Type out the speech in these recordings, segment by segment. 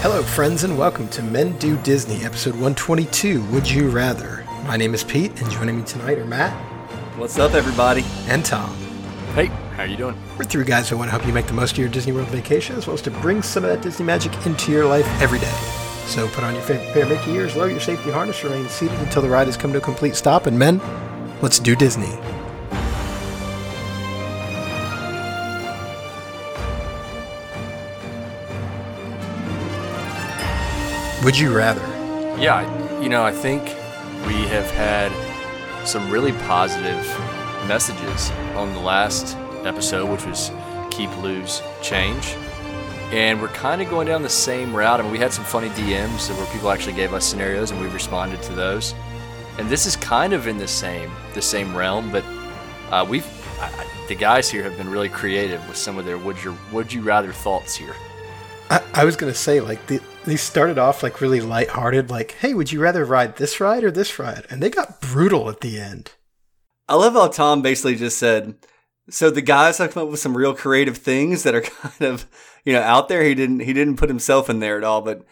Hello, friends, and welcome to Men Do Disney, episode 122 Would You Rather? My name is Pete, and joining me tonight are Matt What's up, everybody? and Tom. Hey, how you doing? We're three guys who want to help you make the most of your Disney World vacation, as well as to bring some of that Disney magic into your life every day. So put on your favorite pair of Mickey ears, lower your safety harness, remain seated until the ride has come to a complete stop, and men, let's do Disney. Would you rather? Yeah, you know, I think we have had some really positive messages on the last episode, which was keep, lose, change. And we're kind of going down the same route. I mean, we had some funny DMs where people actually gave us scenarios, and we responded to those. And this is kind of in the same the same realm, but uh, we've I, the guys here have been really creative with some of their would you would you rather thoughts here. I, I was gonna say like the, these started off like really lighthearted, like, "Hey, would you rather ride this ride or this ride?" And they got brutal at the end. I love how Tom basically just said, so the guys have come up with some real creative things that are kind of, you know, out there. He didn't he didn't put himself in there at all, but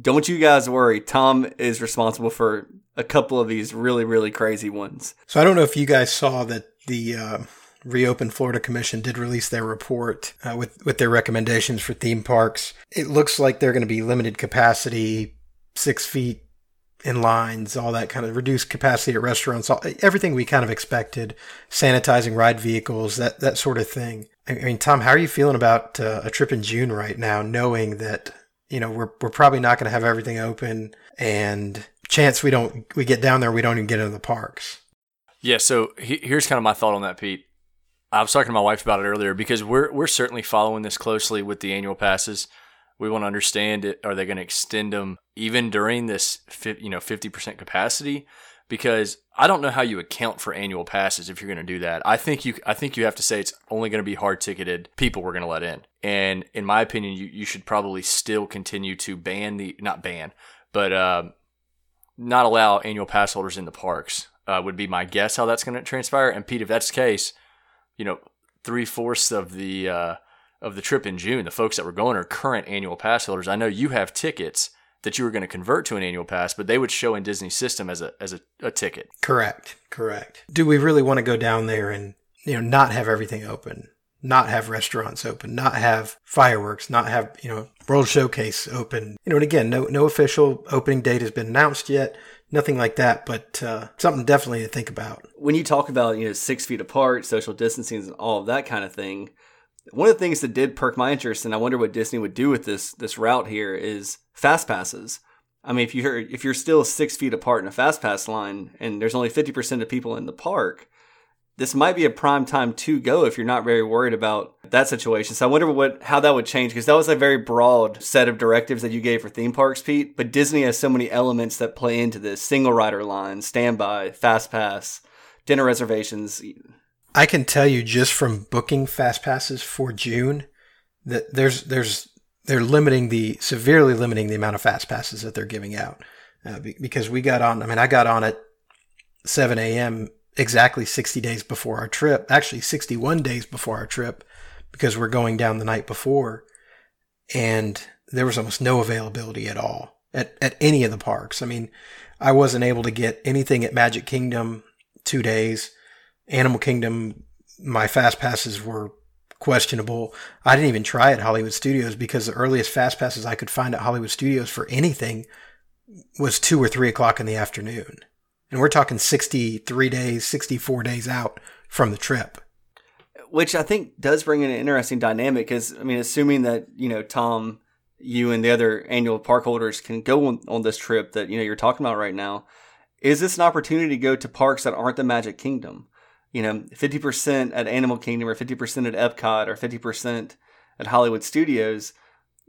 don't you guys worry. Tom is responsible for a couple of these really, really crazy ones. So I don't know if you guys saw that the uh, reopened Florida Commission did release their report uh, with with their recommendations for theme parks. It looks like they're going to be limited capacity, six feet in lines, all that kind of reduced capacity at restaurants, all, everything we kind of expected, sanitizing ride vehicles, that that sort of thing. I mean, Tom, how are you feeling about uh, a trip in June right now, knowing that you know we're we're probably not going to have everything open, and chance we don't we get down there, we don't even get into the parks. Yeah, so he, here's kind of my thought on that, Pete. I was talking to my wife about it earlier because we're we're certainly following this closely with the annual passes. We want to understand it. Are they going to extend them even during this, you know, fifty percent capacity? Because I don't know how you account for annual passes if you're going to do that. I think you I think you have to say it's only going to be hard ticketed people we're going to let in. And in my opinion, you you should probably still continue to ban the not ban, but uh, not allow annual pass holders in the parks. Uh, would be my guess how that's going to transpire. And Pete, if that's the case, you know, three fourths of the uh, of the trip in June, the folks that were going are current annual pass holders. I know you have tickets that you were going to convert to an annual pass, but they would show in Disney system as a as a, a ticket. Correct. Correct. Do we really want to go down there and you know not have everything open, not have restaurants open, not have fireworks, not have you know World Showcase open? You know, and again, no no official opening date has been announced yet. Nothing like that, but uh, something definitely to think about. When you talk about, you know, six feet apart, social distancing and all of that kind of thing, one of the things that did perk my interest, and I wonder what Disney would do with this this route here, is fast passes. I mean, if you're if you're still six feet apart in a fast pass line, and there's only fifty percent of people in the park, this might be a prime time to go if you're not very worried about that situation. So I wonder what how that would change because that was a very broad set of directives that you gave for theme parks, Pete. But Disney has so many elements that play into this: single rider line, standby, fast pass, dinner reservations. I can tell you just from booking fast passes for June that there's there's they're limiting the severely limiting the amount of fast passes that they're giving out uh, because we got on. I mean, I got on at 7 a.m. exactly 60 days before our trip. Actually, 61 days before our trip because we're going down the night before, and there was almost no availability at all at at any of the parks. I mean, I wasn't able to get anything at Magic Kingdom two days. Animal Kingdom, my fast passes were questionable. I didn't even try at Hollywood Studios because the earliest fast passes I could find at Hollywood Studios for anything was two or three o'clock in the afternoon. And we're talking 63 days, 64 days out from the trip. which I think does bring in an interesting dynamic. Because I mean, assuming that you know Tom, you and the other annual park holders can go on, on this trip that you know you're talking about right now, is this an opportunity to go to parks that aren't the Magic Kingdom? You know, fifty percent at Animal Kingdom, or fifty percent at Epcot, or fifty percent at Hollywood Studios.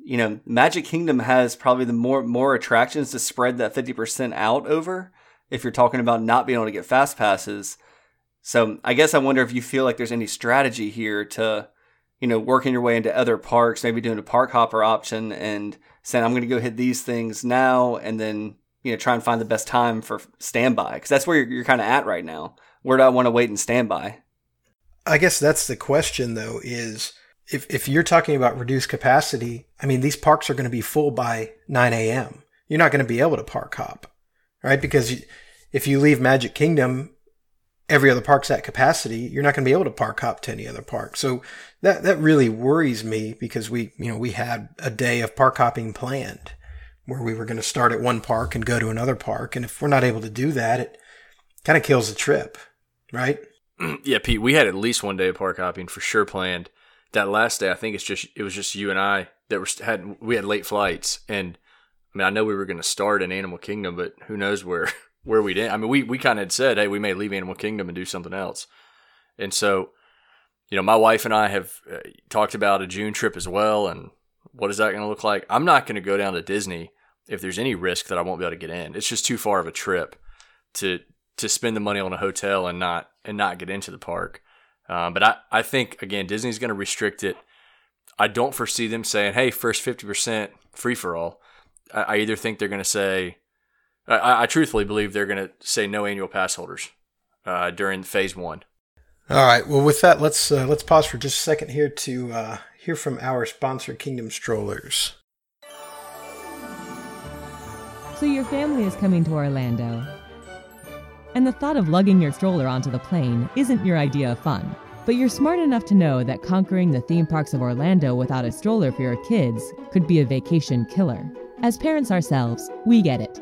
You know, Magic Kingdom has probably the more more attractions to spread that fifty percent out over. If you're talking about not being able to get fast passes, so I guess I wonder if you feel like there's any strategy here to, you know, working your way into other parks, maybe doing a park hopper option and saying I'm going to go hit these things now, and then you know try and find the best time for standby because that's where you're, you're kind of at right now. Where do I want to wait and standby? I guess that's the question though is if, if you're talking about reduced capacity, I mean, these parks are going to be full by 9 a.m. You're not going to be able to park hop, right? Because if you leave Magic Kingdom, every other park's at capacity, you're not going to be able to park hop to any other park. So that, that really worries me because we, you know, we had a day of park hopping planned where we were going to start at one park and go to another park. And if we're not able to do that, it kind of kills the trip, right? yeah, Pete, we had at least one day of park hopping for sure planned. That last day, I think it's just it was just you and I that were had we had late flights, and I mean I know we were going to start in Animal Kingdom, but who knows where where we'd end. I mean we we kind of said, hey, we may leave Animal Kingdom and do something else, and so you know my wife and I have uh, talked about a June trip as well, and what is that going to look like? I'm not going to go down to Disney if there's any risk that I won't be able to get in. It's just too far of a trip to to spend the money on a hotel and not and not get into the park. Um, but I, I think again Disney's going to restrict it. I don't foresee them saying, "Hey, first fifty percent free for all." I, I, either think they're going to say, I, I, truthfully believe they're going to say no annual pass holders uh, during phase one. All right. Well, with that, let's uh, let's pause for just a second here to uh, hear from our sponsor, Kingdom Strollers. So your family is coming to Orlando. And the thought of lugging your stroller onto the plane isn't your idea of fun. But you're smart enough to know that conquering the theme parks of Orlando without a stroller for your kids could be a vacation killer. As parents ourselves, we get it.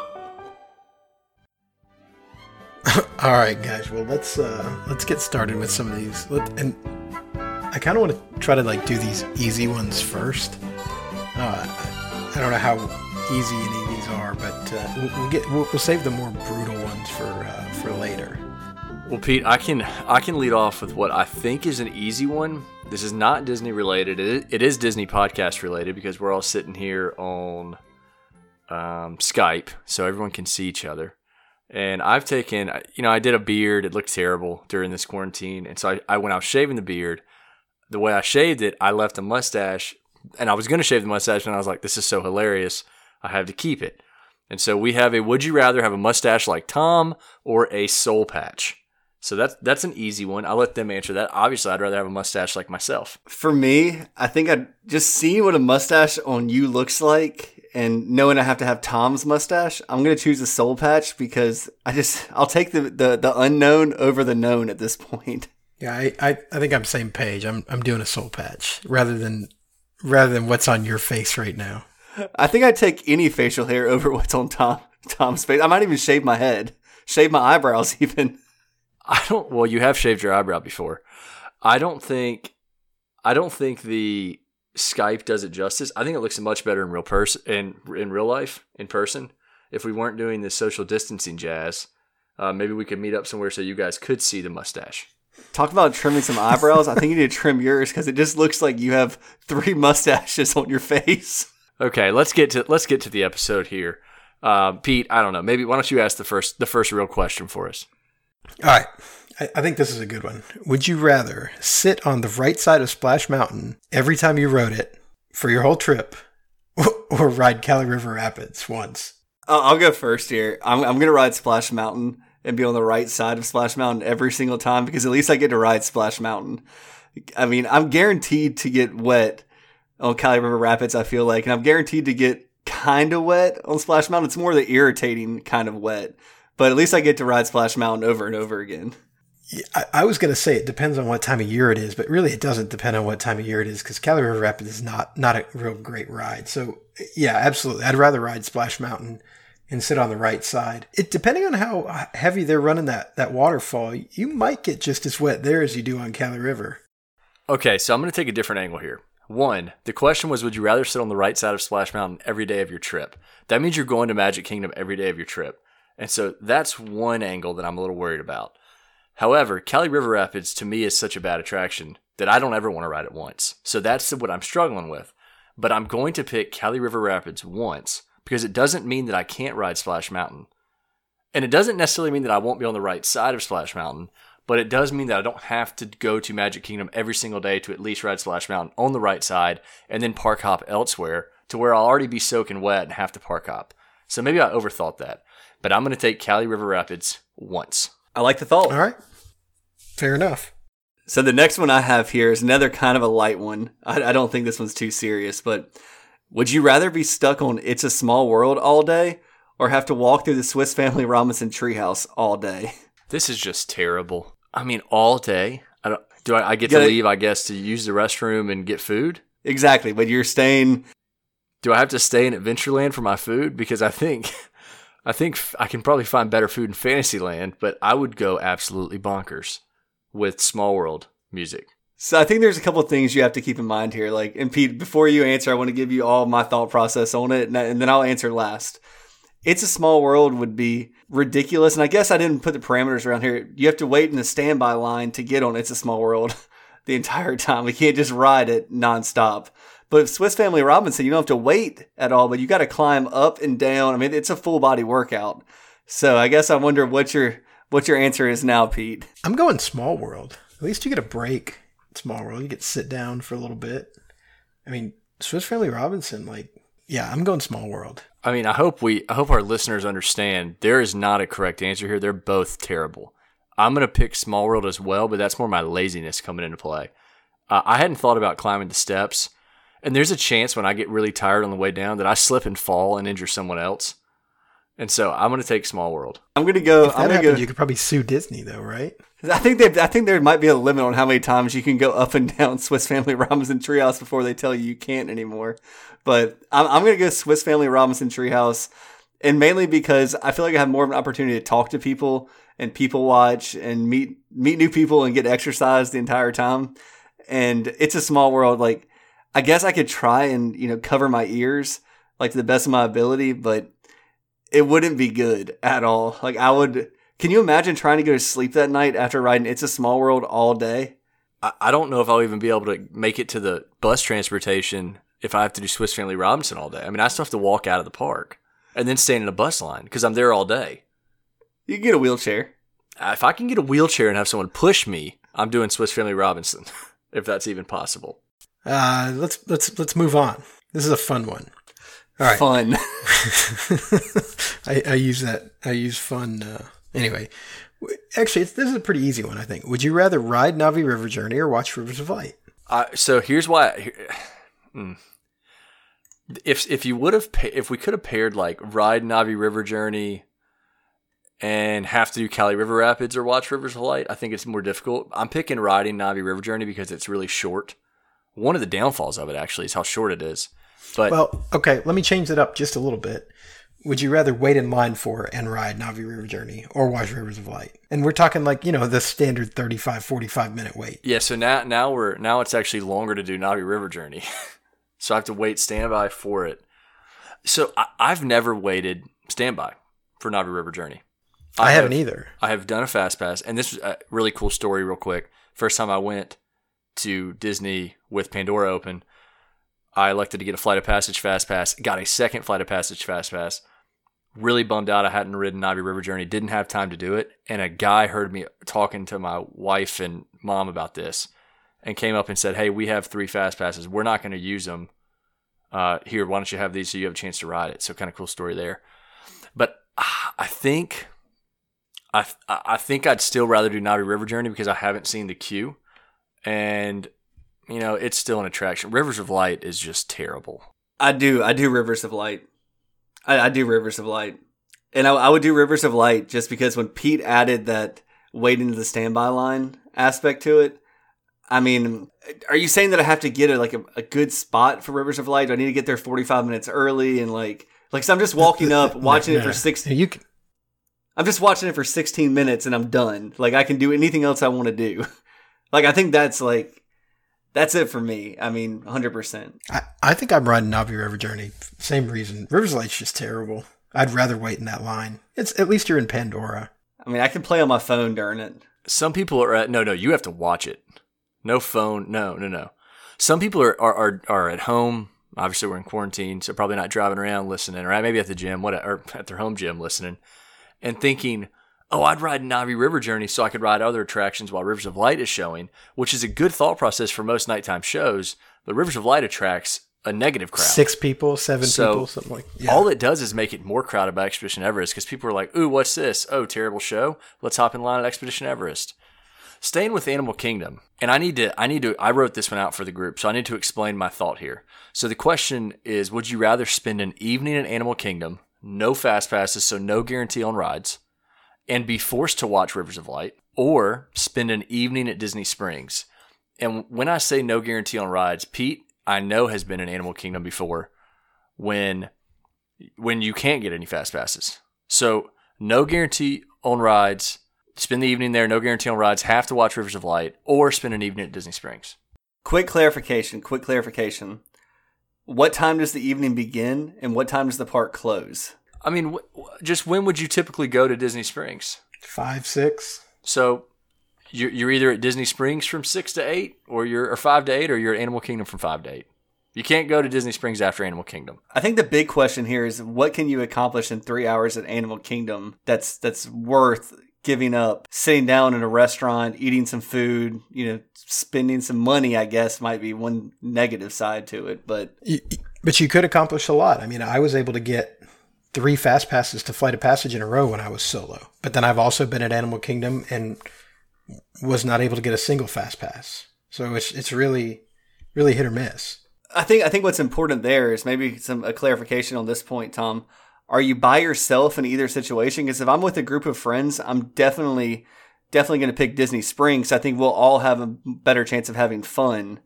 All right, guys. Well, let's uh, let's get started with some of these. Let, and I kind of want to try to like do these easy ones first. Uh, I don't know how easy any of these are, but uh, we'll, we'll, get we'll, we'll, save the more brutal ones for uh, for later. Well, Pete, I can I can lead off with what I think is an easy one. This is not Disney related. It, it is Disney podcast related because we're all sitting here on um, Skype, so everyone can see each other. And I've taken, you know, I did a beard. It looked terrible during this quarantine. And so I, I when I was shaving the beard, the way I shaved it, I left a mustache. And I was going to shave the mustache, and I was like, this is so hilarious. I have to keep it. And so we have a would you rather have a mustache like Tom or a soul patch? So that's that's an easy one. I'll let them answer that. Obviously, I'd rather have a mustache like myself. For me, I think I'd just see what a mustache on you looks like and knowing I have to have Tom's mustache, I'm gonna choose a soul patch because I just I'll take the the, the unknown over the known at this point. Yeah, I, I, I think I'm same page. I'm I'm doing a soul patch rather than rather than what's on your face right now. I think I'd take any facial hair over what's on Tom Tom's face. I might even shave my head, shave my eyebrows even. I don't. Well, you have shaved your eyebrow before. I don't think. I don't think the Skype does it justice. I think it looks much better in real person in in real life in person. If we weren't doing this social distancing jazz, uh, maybe we could meet up somewhere so you guys could see the mustache. Talk about trimming some eyebrows. I think you need to trim yours because it just looks like you have three mustaches on your face. Okay, let's get to let's get to the episode here. Uh, Pete, I don't know. Maybe why don't you ask the first the first real question for us? All right. I, think this is a good one. Would you rather sit on the right side of Splash Mountain every time you rode it for your whole trip, or ride Kali River Rapids once? I'll go first here. I'm, I'm going to ride Splash Mountain and be on the right side of Splash Mountain every single time because at least I get to ride Splash Mountain. I mean, I'm guaranteed to get wet on Kali River Rapids, I feel like, and I'm guaranteed to get kind of wet on Splash Mountain. It's more the irritating kind of wet, but at least I get to ride Splash Mountain over and over again. I, I was going to say it depends on what time of year it is, but really it doesn't depend on what time of year it is because Kali River Rapids is not not a real great ride. So yeah, absolutely, I'd rather ride Splash Mountain and sit on the right side. It depending on how heavy they're running that that waterfall, you might get just as wet there as you do on Kali River. Okay, so I'm going to take a different angle here. One, the question was would you rather sit on the right side of Splash Mountain every day of your trip? That means you're going to Magic Kingdom every day of your trip. And so that's one angle that I'm a little worried about. However, Kali River Rapids to me is such a bad attraction that I don't ever want to ride it once. So that's what I'm struggling with. But I'm going to pick Kali River Rapids once because it doesn't mean that I can't ride Splash Mountain. And it doesn't necessarily mean that I won't be on the right side of Splash Mountain, but it does mean that I don't have to go to Magic Kingdom every single day to at least ride Splash Mountain on the right side and then park hop elsewhere to where I'll already be soaking wet and have to park hop. So maybe I overthought that. But I'm going to take Kali River Rapids once. I like the thought. All right. Fair enough. So the next one I have here is another kind of a light one. I, I don't think this one's too serious, but would you rather be stuck on It's a Small World all day or have to walk through the Swiss Family Robinson treehouse all day? This is just terrible. I mean, all day. I don't. Do I, I get gotta- to leave? I guess to use the restroom and get food. Exactly, but you're staying. Do I have to stay in Adventureland for my food? Because I think, I think f- I can probably find better food in Fantasyland. But I would go absolutely bonkers with Small World music. So I think there's a couple of things you have to keep in mind here. Like, and Pete, before you answer, I want to give you all my thought process on it, and, and then I'll answer last. It's a small world would be ridiculous, and I guess I didn't put the parameters around here. You have to wait in the standby line to get on It's a Small World the entire time. We can't just ride it nonstop. But Swiss Family Robinson, you don't have to wait at all, but you got to climb up and down. I mean, it's a full body workout. So I guess I wonder what your what your answer is now, Pete. I'm going Small World. At least you get a break. Small World. You get to sit down for a little bit. I mean, Swiss Family Robinson, like, yeah, I'm going Small World. I mean, I hope we, I hope our listeners understand there is not a correct answer here. They're both terrible. I'm gonna pick Small World as well, but that's more my laziness coming into play. Uh, I hadn't thought about climbing the steps, and there's a chance when I get really tired on the way down that I slip and fall and injure someone else. And so I'm gonna take Small World. I'm gonna go. If I'm that gonna happened, go. you could probably sue Disney, though, right? I think they. I think there might be a limit on how many times you can go up and down Swiss Family Robinson Treehouse before they tell you you can't anymore. But I'm, I'm gonna go Swiss Family Robinson Treehouse, and mainly because I feel like I have more of an opportunity to talk to people and people watch and meet meet new people and get exercise the entire time. And it's a small world. Like I guess I could try and you know cover my ears like to the best of my ability, but it wouldn't be good at all. Like I would. Can you imagine trying to go to sleep that night after riding It's a Small World all day? I, I don't know if I'll even be able to make it to the bus transportation if I have to do Swiss Family Robinson all day. I mean, I still have to walk out of the park and then stand in a bus line because I'm there all day. You can get a wheelchair. Uh, If I can get a wheelchair and have someone push me, I'm doing Swiss Family Robinson, if that's even possible. Uh, let's let's let's move on. This is a fun one. All right. Fun. I, I use that. I use fun. Uh, anyway, actually, it's, this is a pretty easy one. I think. Would you rather ride Na'vi River Journey or watch Rivers of Light? Uh, so here's why. here- hmm. If if you would have pa- if we could have paired like ride Na'vi River Journey and have to do Kali River Rapids or watch Rivers of Light, I think it's more difficult. I'm picking riding Na'vi River Journey because it's really short. One of the downfalls of it actually is how short it is. But Well, okay. Let me change it up just a little bit. Would you rather wait in line for and ride Na'vi River Journey or watch Rivers of Light? And we're talking like you know the standard 35, 45 minute wait. Yeah, so now now we're now it's actually longer to do Na'vi River Journey, so I have to wait standby for it. So I, I've never waited standby for Na'vi River Journey. I, haven't have- either. I have done a fast pass, and this was a really cool story. Real quick, first time I went to Disney with Pandora open, I elected to get a flight of passage fast pass. Got a second flight of passage fast pass. Really bummed out. I hadn't ridden Na'vi River Journey. Didn't have time to do it, and a guy heard me talking to my wife and mom about this, and came up and said, "Hey, we have three fast passes. We're not going to use them. Uh, here, why don't you have these so you have a chance to ride it?" So kind of cool story there. But ah, I think I I think I'd still rather do Na'vi River Journey because I haven't seen the queue, and you know it's still an attraction. Rivers of Light is just terrible. I do. I do Rivers of Light. I, I do Rivers of Light, and I, I would do Rivers of Light just because when Pete added that waiting to the standby line aspect to it. I mean, are you saying that I have to get a, like a, a good spot for Rivers of Light? Do I need to get there forty five minutes early and like Like, so I'm just walking up, watching No, it for no. six. You can, I'm just watching it for 16 minutes and I'm done. Like, I can do anything else I want to do. like, I think that's like, that's it for me. I mean, 100%. I, I think I'm riding Na'vi River Journey. Same reason. Rivers Light's just terrible. I'd rather wait in that line. It's at least you're in Pandora. I mean, I can play on my phone during it. Some people are at no, no. You have to watch it. No phone. No, no, no. Some people are are are, are at home. Obviously, we're in quarantine, so probably not driving around listening, or maybe at the gym, what, or at their home gym listening, and thinking, "Oh, I'd ride Na'vi River Journey so I could ride other attractions while Rivers of Light is showing," which is a good thought process for most nighttime shows. But Rivers of Light attracts a negative crowd. Six people, seven So, people, something like yeah. All it does is make it more crowded by Expedition Everest because people are like, "Ooh, what's this? Oh, terrible show. Let's hop in line at Expedition Everest." Staying with Animal Kingdom, and I need to, I need to, I wrote this one out for the group, so I need to explain my thought here. So the question is, would you rather spend an evening in Animal Kingdom, no fast passes, so no guarantee on rides, and be forced to watch Rivers of Light, or spend an evening at Disney Springs? And when I say no guarantee on rides, Pete, I know has been in Animal Kingdom before, when when you can't get any fast passes. So no guarantee on rides. Spend the evening there, no guarantee on rides. Have to watch Rivers of Light, or spend an evening at Disney Springs. Quick clarification, quick clarification. What time does the evening begin and what time does the park close? I mean, wh- wh- just when would you typically go to Disney Springs? five, six. So you're, you're either at Disney Springs from six to eight, or you're or five to eight, or you're at Animal Kingdom from five to eight. You can't go to Disney Springs after Animal Kingdom. I think the big question here is what can you accomplish in three hours at Animal Kingdom that's that's worth giving up sitting down in a restaurant, eating some food, you know, spending some money, I guess might be one negative side to it. But but you could accomplish a lot. I mean, I was able to get three fast passes to Flight of Passage in a row when I was solo. But then I've also been at Animal Kingdom and was not able to get a single fast pass. So it's it's really really hit or miss. I think I think what's important there is maybe some a clarification on this point, Tom. Are you by yourself in either situation? Because if I'm with a group of friends, I'm definitely definitely going to pick Disney Springs. I think we'll all have a better chance of having fun,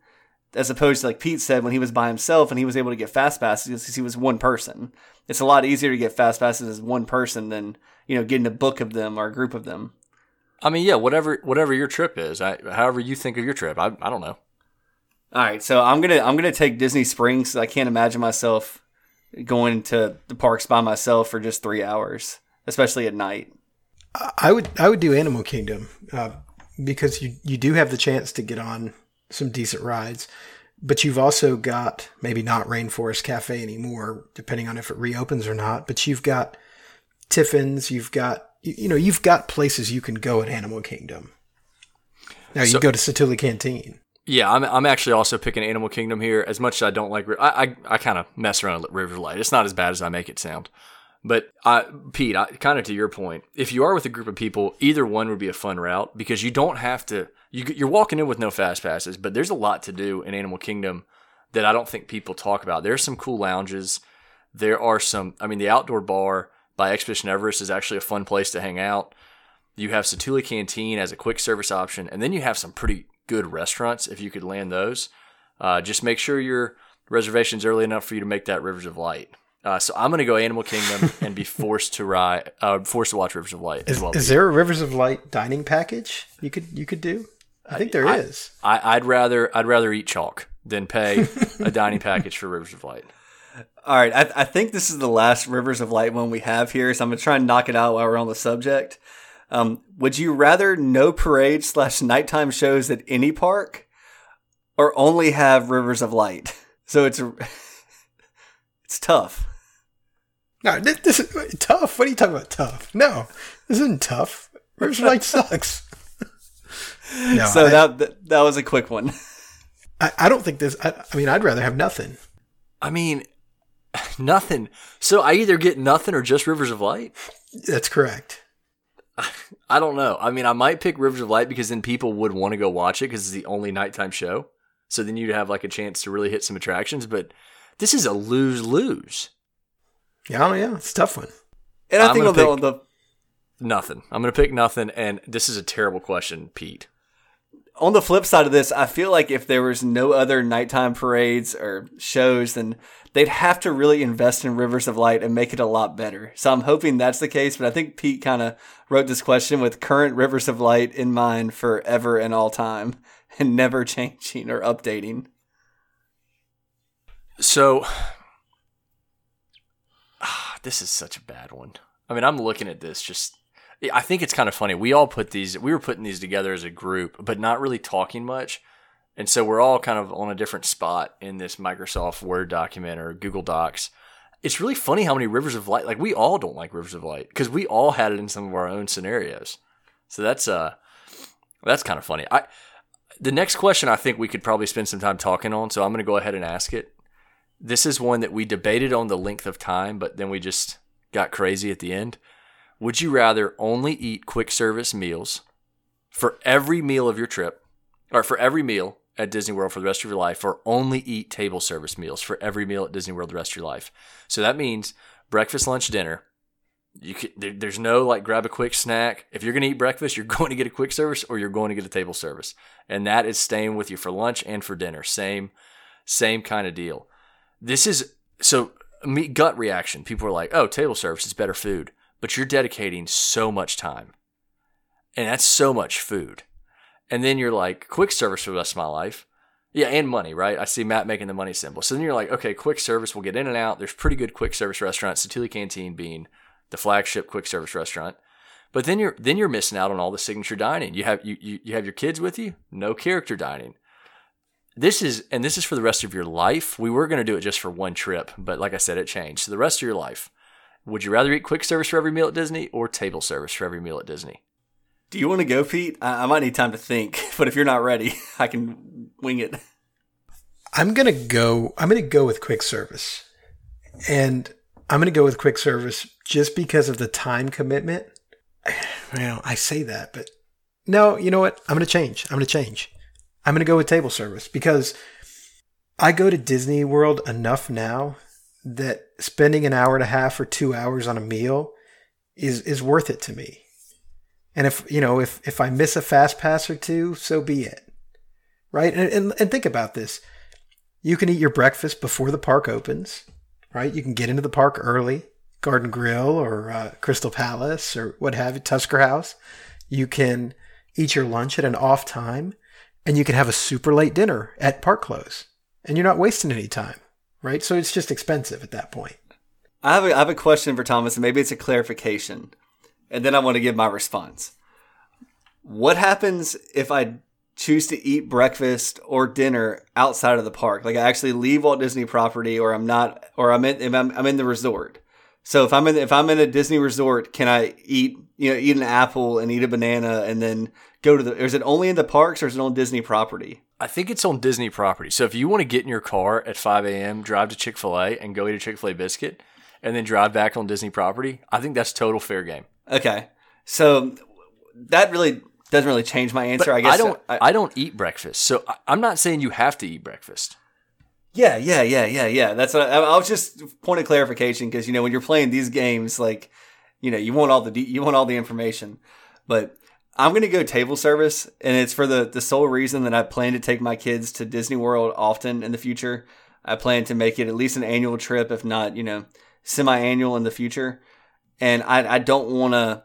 as opposed to like Pete said when he was by himself and he was able to get fast passes because he was one person. It's a lot easier to get fast passes as one person than you know getting a book of them or a group of them. I mean, yeah, whatever whatever your trip is, I, however you think of your trip, I, I don't know. All right, so I'm gonna I'm gonna take Disney Springs. I can't imagine myself going to the parks by myself for just three hours, especially at night. I- I would I would do Animal Kingdom uh, because you you do have the chance to get on some decent rides, but you've also got maybe not Rainforest Cafe anymore, depending on if it reopens or not. But you've got Tiffin's, you've got you, you know you've got places you can go at Animal Kingdom. Now you So- go to Satu'li Canteen. Yeah, I'm, I'm actually also picking Animal Kingdom here. As much as I don't like, I I, I kind of mess around with River Light. It's not as bad as I make it sound. But I, Pete, I, kind of to your point, if you are with a group of people, either one would be a fun route because you don't have to. You, you're walking in with no fast passes, but there's a lot to do in Animal Kingdom that I don't think people talk about. There's some cool lounges. There are some. I mean, the outdoor bar by Expedition Everest is actually a fun place to hang out. You have Satu'li Canteen as a quick service option, and then you have some pretty good restaurants if you could land those. Uh, just make sure your reservation's early enough for you to make that Rivers of Light. Uh, so I'm going to go Animal Kingdom and be forced to ride, uh, forced to watch Rivers of Light as Is, well. is there a Rivers of Light dining package you could you could do? I think there is. I, I'd rather I'd rather eat chalk than pay a dining package for Rivers of Light. All right, I, I think this is the last Rivers of Light one we have here, so I'm gonna try and knock it out while we're on the subject. Um, would you rather no parade slash nighttime shows at any park, or only have Rivers of Light? So it's it's tough. No, this, this is tough. What are you talking about? Tough? No, this isn't tough. Rivers of Light sucks. No, so I, that, that that was a quick one. I, I don't think this. I, I mean, I'd rather have nothing. I mean, nothing. So I either get nothing or just Rivers of Light. That's correct. I don't know. I mean, I might pick Rivers of Light because then people would want to go watch it because it's the only nighttime show. So then you'd have like a chance to really hit some attractions. But this is a lose lose. Yeah, oh yeah, it's a tough one. And I I'm think on gonna the, on the Nothing. I'm going to pick nothing. And this is a terrible question, Pete. On the flip side of this, I feel like if there was no other nighttime parades or shows, then they'd have to really invest in Rivers of Light and make it a lot better. So I'm hoping that's the case. But I think Pete kind of wrote this question with current Rivers of Light in mind forever and all time and never changing or updating. So, this is such a bad one. I mean, I'm looking at this just. I think it's kind of funny. We all put these. We were putting these together as a group, but not really talking much. And so we're all kind of on a different spot in this Microsoft Word document or Google Docs. It's really funny how many rivers of light. Like we all don't like rivers of light because we all had it in some of our own scenarios. So that's uh, that's kind of funny. I the next question I think we could probably spend some time talking on. So I'm going to go ahead and ask it. This is one that we debated on the length of time, but then we just got crazy at the end. Would you rather only eat quick service meals for every meal of your trip, or for every meal at Disney World for the rest of your life, or only eat table service meals for every meal at Disney World the rest of your life? So that means breakfast, lunch, dinner. You can, there, there's no like grab a quick snack. If you're going to eat breakfast, you're going to get a quick service or you're going to get a table service, and that is staying with you for lunch and for dinner. Same, same kind of deal. This is so me gut reaction. People are like, "Oh, table service is better food," but you're dedicating so much time, and that's so much food. And then you're like, "Quick service for the rest of my life." Yeah, and money, right? I see Matt making the money symbol. So then you're like, okay, quick service, we'll get in and out. There's pretty good quick service restaurants, Satu'li Canteen being the flagship quick service restaurant. But then you're then you're missing out on all the signature dining. You have you, you, you have your kids with you, no character dining. This is and this is for the rest of your life. We were going to do it just for one trip, but like I said, it changed. So the rest of your life, would you rather eat quick service for every meal at Disney or table service for every meal at Disney? Do you want to go, Pete? I, I might need time to think, but if you're not ready, I can wing it. I'm gonna go. I'm gonna go with quick service, and I'm gonna go with quick service just because of the time commitment. Well, I say that, but no. You know what? I'm gonna change. I'm gonna change. I'm gonna go with table service because I go to Disney World enough now that spending an hour and a half or two hours on a meal is is worth it to me. And if you know if if I miss a fast pass or two, so be it. Right? And and, and think about this. You can eat your breakfast before the park opens, right? You can get into the park early, Garden Grill or uh, Crystal Palace or what have you, Tusker House. You can eat your lunch at an off time, and you can have a super late dinner at park close, and you're not wasting any time, right? So it's just expensive at that point. I have a, I have a question for Thomas, and maybe it's a clarification, and then I want to give my response. What happens if I choose to eat breakfast or dinner outside of the park. Like I actually leave Walt Disney property or I'm not or I'm in I'm, I'm in the resort. So if I'm in if I'm in a Disney resort, can I eat you know eat an apple and eat a banana and then go to the? Is it only in the parks or is it on Disney property? I think it's on Disney property. So if you want to get in your car at 5 a.m., drive to Chick fil A and go eat a Chick fil A biscuit, and then drive back on Disney property, I think that's total fair game. Okay. So that really doesn't really change my answer. But I guess I don't. I, don't eat breakfast, so I, I'm not saying you have to eat breakfast. Yeah, yeah, yeah, yeah, yeah. That's what I, I was just point of clarification because you know when you're playing these games, like you know you want all the de- you want all the information, but I'm gonna go table service, and it's for the the sole reason that I plan to take my kids to Disney World often in the future. I plan to make it at least an annual trip, if not you know semi-annual in the future, and I I don't want to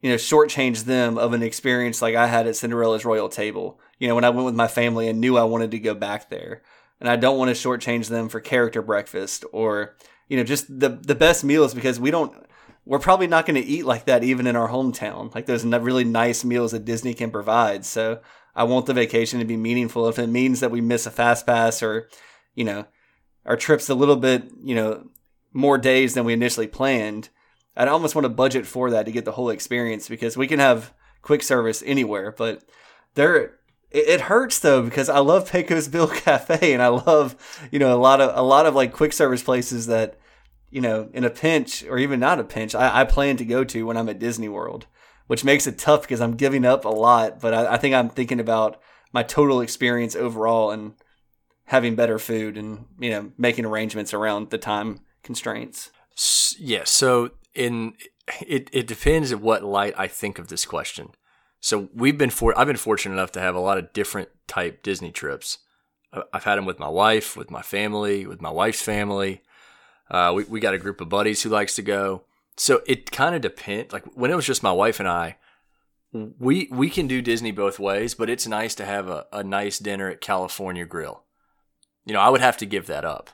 you know shortchange them of an experience like I had at Cinderella's Royal Table. You know when I went with my family and knew I wanted to go back there and I don't want to shortchange them for character breakfast or you know just the the best meals because we don't we're probably not going to eat like that even in our hometown. Like those really nice meals that Disney can provide so I want the vacation to be meaningful. If it means that we miss a fast pass or you know our trips a little bit you know more days than we initially planned I'd almost want to budget for that to get the whole experience because we can have quick service anywhere but there it, it hurts though because I love Pecos Bill Cafe and I love you know a lot of a lot of like quick service places that you know in a pinch or even not a pinch I, I plan to go to when I'm at Disney World, which makes it tough because I'm giving up a lot. But I, I think I'm thinking about my total experience overall and having better food and you know making arrangements around the time constraints. Yeah. So in it, it depends at what light I think of this question. So we've been for I've been fortunate enough to have a lot of different type Disney trips. I've had them with my wife, with my family, with my wife's family. Uh, we we got a group of buddies who likes to go. So it kind of depends. Like when it was just my wife and I, we we can do Disney both ways, but it's nice to have a, a nice dinner at California Grill. You know, I would have to give that up.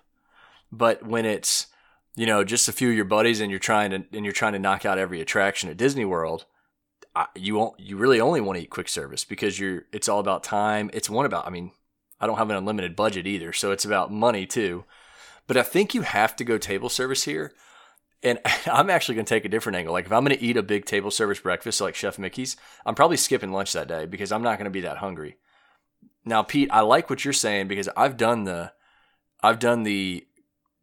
But when it's you know just a few of your buddies and you're trying to and you're trying to knock out every attraction at Disney World, you won't you really only want to eat quick service because you're it's all about time. It's one about I mean I don't have an unlimited budget either, so it's about money too. But I think you have to go table service here. And I'm actually going to take a different angle. Like if I'm going to eat a big table service breakfast like Chef Mickey's, I'm probably skipping lunch that day because I'm not going to be that hungry. Now, Pete, I like what you're saying because I've done the I've done the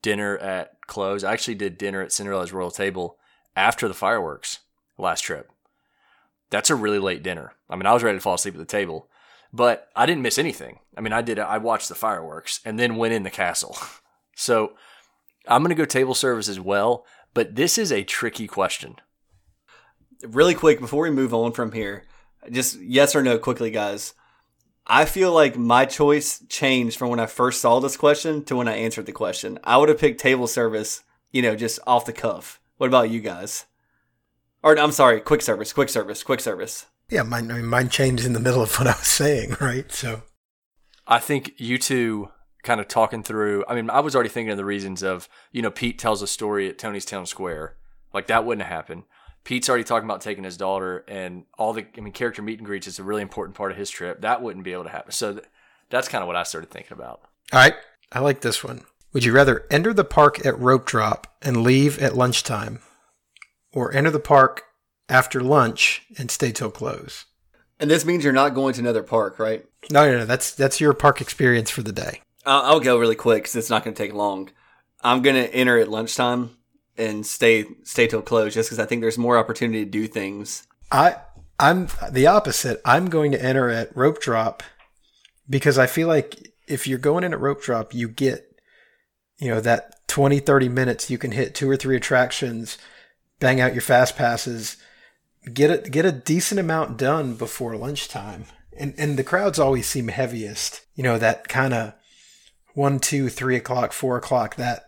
dinner at close. I actually did dinner at Cinderella's Royal Table after the fireworks last trip. That's a really late dinner. I mean, I was ready to fall asleep at the table, but I didn't miss anything. I mean, I did. I watched the fireworks and then went in the castle. So I'm going to go table service as well, but this is a tricky question. Really quick before we move on from here, just yes or no quickly, guys. I feel like my choice changed from when I first saw this question to when I answered the question. I would have picked table service, you know, just off the cuff. What about you guys? Or I'm sorry, quick service, quick service, quick service. Yeah, mine, I mean, mine changed in the middle of what I was saying, right? So I think you two kind of talking through. I mean, I was already thinking of the reasons of, you know, Pete tells a story at Tony's Town Square. Like that wouldn't happen. Pete's already talking about taking his daughter and all the, I mean, character meet and greets is a really important part of his trip. That wouldn't be able to happen. So th- that's kind of what I started thinking about. All right. I like this one. Would you rather enter the park at rope drop and leave at lunchtime or enter the park after lunch and stay till close? And this means you're not going to another park, right? No, no, no. That's that's your park experience for the day. I'll, I'll go really quick because it's not going to take long. I'm going to enter at lunchtime and stay stay till close just because I think there's more opportunity to do things. I I'm the opposite. I'm going to enter at rope drop because I feel like if you're going in at rope drop, you get you know that 20 30 minutes you can hit two or three attractions, bang out your fast passes, get it get a decent amount done before lunchtime. And and the crowds always seem heaviest. You know, that kind of one, two, three o'clock, four o'clock, that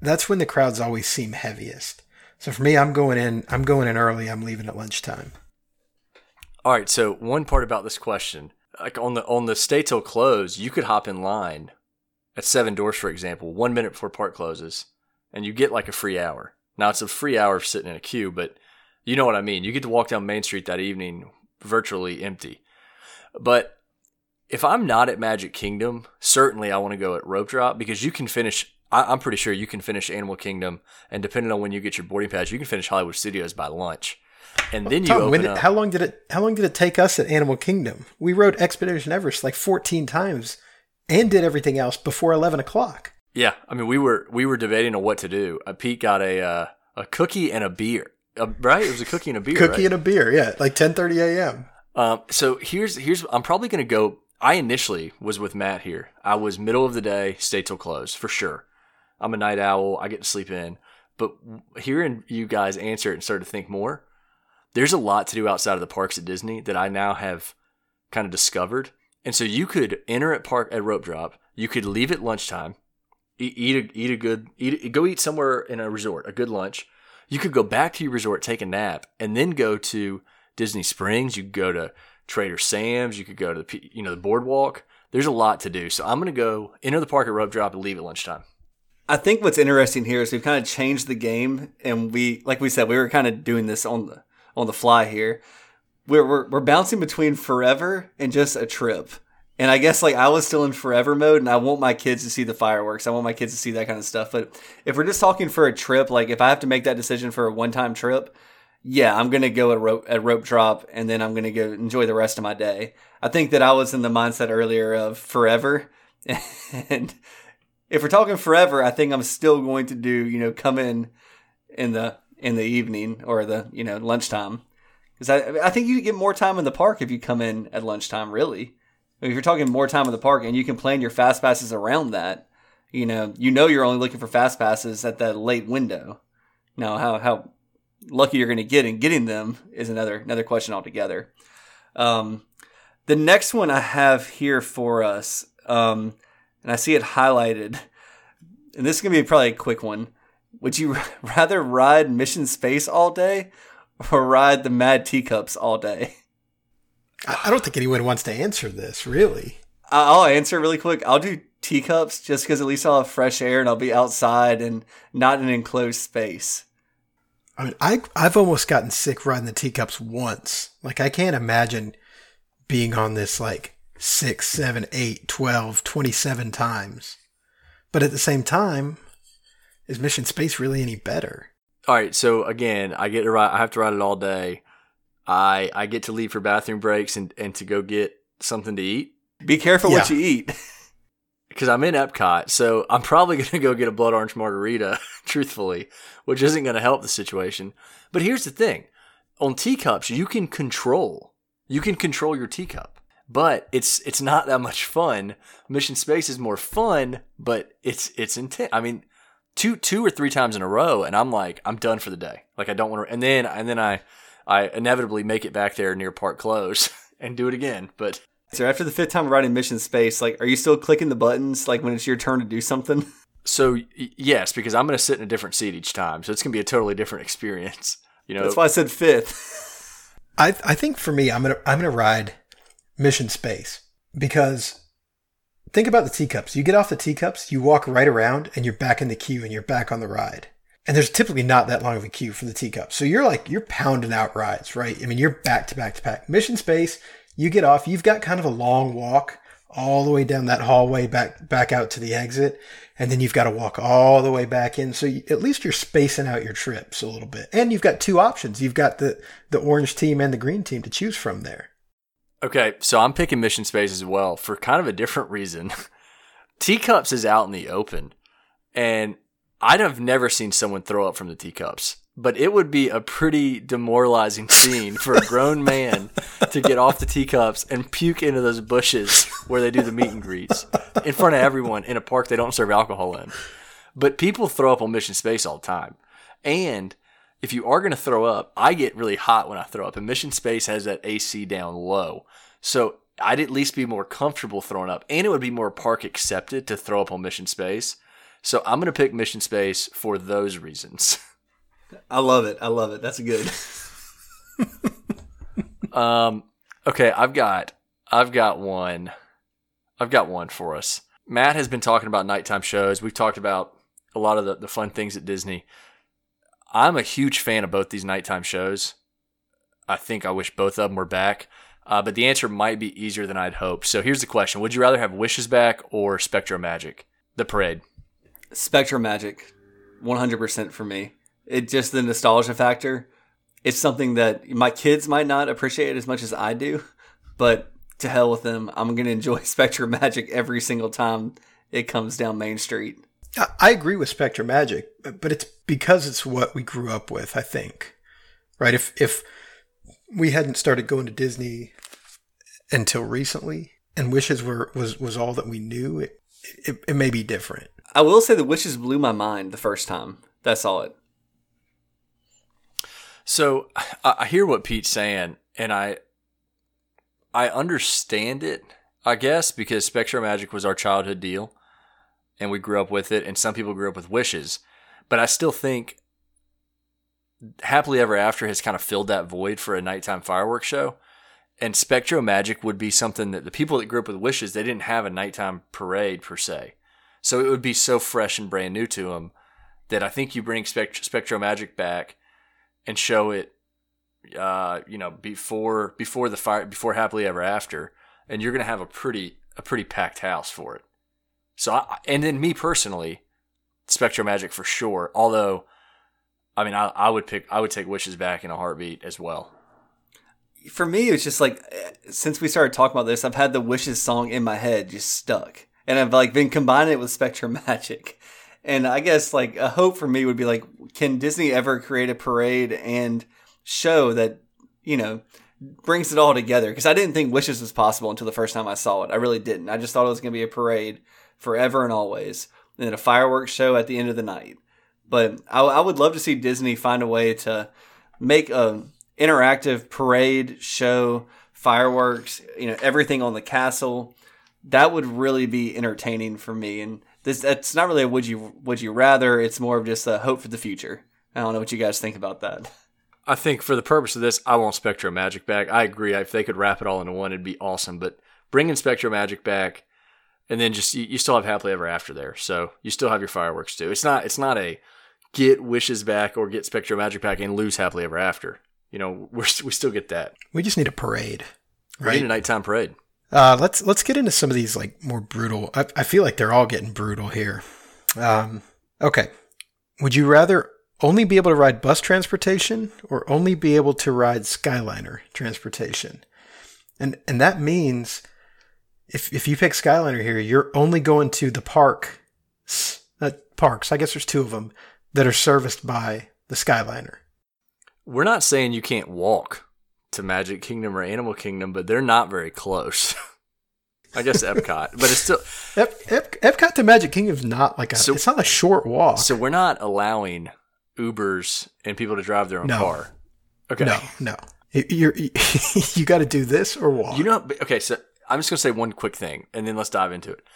that's when the crowds always seem heaviest. So for me, I'm going in. I'm going in early. I'm leaving at lunchtime. All right. So one part about this question, like on the on the stay till close, you could hop in line at Seven Dwarfs, for example, one minute before park closes, and you get like a free hour. Now it's a free hour of sitting in a queue, but you know what I mean. You get to walk down Main Street that evening virtually empty. But if I'm not at Magic Kingdom, certainly I want to go at Rope Drop because you can finish. I, am pretty sure you can finish Animal Kingdom, and depending on when you get your boarding pass, you can finish Hollywood Studios by lunch. And then Tom, you open did. How long did it? How long did it take us at Animal Kingdom? We rode Expedition Everest like 14 times, and did everything else before 11 o'clock. Yeah, I mean we were we were debating on what to do. Uh, Pete got a uh, a cookie and a beer, uh, right? It was a cookie and a beer. Cookie right? and a beer, yeah, like 10:30 a.m. Um, so here's here's I'm probably gonna go. I initially was with Matt here. I was middle of the day, stay till close for sure. I'm a night owl. I get to sleep in. But hearing you guys answer it and start to think more, there's a lot to do outside of the parks at Disney that I now have kind of discovered. And so you could enter at park at rope drop. You could leave at lunchtime, eat, a eat a good eat go eat somewhere in a resort, a good lunch. You could go back to your resort, take a nap, and then go to Disney Springs. You could go to Trader Sam's. You could go to the you know the boardwalk. There's a lot to do. So I'm gonna go enter the park at rope drop and leave at lunchtime. I think what's interesting here is we've kind of changed the game, and we, like we said, we were kind of doing this on the on the fly here. We're we're, we're bouncing between forever and just a trip. And I guess like I was still in forever mode, and I want my kids to see the fireworks. I want my kids to see that kind of stuff. But if we're just talking for a trip, like if I have to make that decision for a one time trip, yeah, I'm gonna go at rope at rope drop, and then I'm gonna go enjoy the rest of my day. I think that I was in the mindset earlier of forever, and if we're talking forever, I think I'm still going to do you know come in in the in the evening or the you know lunchtime because I I think you get more time in the park if you come in at lunchtime. Really, if you're talking more time in the park and you can plan your fast passes around that, you know you know you're only looking for fast passes at that late window. Now how how lucky you're going to get in getting them is another another question altogether. Um, the next one I have here for us, um, and I see it highlighted, and this is gonna be probably a quick one. Would you rather ride Mission Space all day or ride the Mad Teacups all day? I I don't think anyone wants to answer this, really. I- I'll answer really quick. I'll do teacups just because at least I'll have fresh air and I'll be outside and not in an enclosed space. I mean, I I've almost gotten sick riding the teacups once. Like I can't imagine being on this like six, seven, eight, 12, 27 times. But at the same time, is Mission Space really any better? All right, so again, I get to ride. I have to ride it all day. I I get to leave for bathroom breaks and and to go get something to eat Be careful what you eat. because I'm in Epcot. So I'm probably gonna go get a blood orange margarita, truthfully, which isn't gonna help the situation. But here's the thing: on teacups, you can control. You can control your teacup, but it's it's not that much fun. Mission Space is more fun, but it's it's intense. I mean, two two or three times in a row, and I'm like, I'm done for the day. Like I don't want to. And then and then I I inevitably make it back there near park close and do it again. But So after the fifth time riding Mission Space, like, are you still clicking the buttons like when it's your turn to do something? so y- yes, because I'm going to sit in a different seat each time, so it's going to be a totally different experience. You know, That's why I said fifth. I I think for me, I'm gonna I'm gonna ride Mission Space because think about the teacups. You get off the teacups, you walk right around, and you're back in the queue, and you're back on the ride. And there's typically not that long of a queue for the teacups, so you're like you're pounding out rides, right? I mean, you're back to back to back. Mission Space, you get off, you've got kind of a long walk all the way down that hallway back back out to the exit, and then you've got to walk all the way back in. So you, at least you're spacing out your trips a little bit, and you've got two options. You've got the the orange team and the green team to choose from there. Okay, so I'm picking Mission Space as well for kind of a different reason. Teacups is out in the open, and I'd have never seen someone throw up from the teacups, but it would be a pretty demoralizing scene for a grown man to get off the teacups and puke into those bushes where they do the meet and greets in front of everyone in a park they don't serve alcohol in. But people throw up on Mission Space all the time. And if you are going to throw up, I get really hot when I throw up, and Mission Space has that AC down low. So I'd at least be more comfortable throwing up, and it would be more park accepted to throw up on Mission Space. So I'm going to pick Mission Space for those reasons. I love it. I love it. That's good. Um, okay, I've got, I've got one, I've got one for us. Matt has been talking about nighttime shows. We've talked about a lot of the, the fun things at Disney. I'm a huge fan of both these nighttime shows. I think I wish both of them were back. Uh, but the answer might be easier than I'd hoped. So here's the question: Would you rather have Wishes back or Spectro Magic, the parade? Spectrum Magic, 100% for me. It just the nostalgia factor. It's something that my kids might not appreciate as much as I do, but to hell with them. I'm going to enjoy Spectrum Magic every single time it comes down Main Street. I, agree with Spectrum Magic, but but it's because it's what we grew up with. I think, right? If if we hadn't started going to Disney until recently, and Wishes were was was all that we knew, it it, it may be different. I will say the wishes blew my mind the first time that I saw it. So I, hear what Pete's saying, and I I understand it, I guess, because Spectro Magic was our childhood deal, and we grew up with it, and some people grew up with Wishes, but I still think Happily Ever After has kind of filled that void for a nighttime fireworks show. And Spectro Magic would be something that the people that grew up with Wishes, they didn't have a nighttime parade per se. So it would be so fresh and brand new to them that I think you bring Spect- Spectro Magic back and show it uh, you know before before the fire before happily ever after and you're gonna have a pretty a pretty packed house for it. So I, and then me personally spectro magic for sure although i mean I, I would pick i would take wishes back in a heartbeat as well. For me, it's just like eh, since we started talking about this, I've had the wishes song in my head just stuck, and I've like been combining it with Spectrum Magic. And I guess like a hope for me would be like, can Disney ever create a parade and show that you know brings it all together? Because I didn't think Wishes was possible until the first time I saw it. I really didn't. I just thought it was going to be a parade forever and always, and then a fireworks show at the end of the night. But I, I would love to see Disney find a way to make a interactive parade show fireworks, you know, everything on the castle. That would really be entertaining for me. And this that's not really a would you would you rather. It's more of just a hope for the future. I don't know what you guys think about that. I think for the purpose of this, I want Spectro Magic back. I agree. If they could wrap it all into one, it'd be awesome. But bringing Spectro Magic back, and then just you, you still have happily ever after there. So you still have your fireworks too. It's not it's not a get wishes back or get Spectro Magic back and lose happily ever after. You know, we're we still get that. We just need a parade, We right? need a nighttime parade. Uh, let's let's get into some of these like more brutal. I, I feel like they're all getting brutal here. Um, okay, would you rather only be able to ride bus transportation or only be able to ride Skyliner transportation? And and that means if if you pick Skyliner here, you're only going to the park uh, parks. I guess there's two of them that are serviced by the Skyliner. We're not saying you can't walk to Magic Kingdom or Animal Kingdom, but they're not very close. I guess Epcot, but it's still Ep, Ep, Epcot to Magic Kingdom is not like a. So- it's not a short walk. so we're not allowing Ubers and people to drive their own No. car. Okay. No, no. You- You're, you got to do this or walk. You know, okay, so I'm just gonna say one quick thing, and then let's dive into it.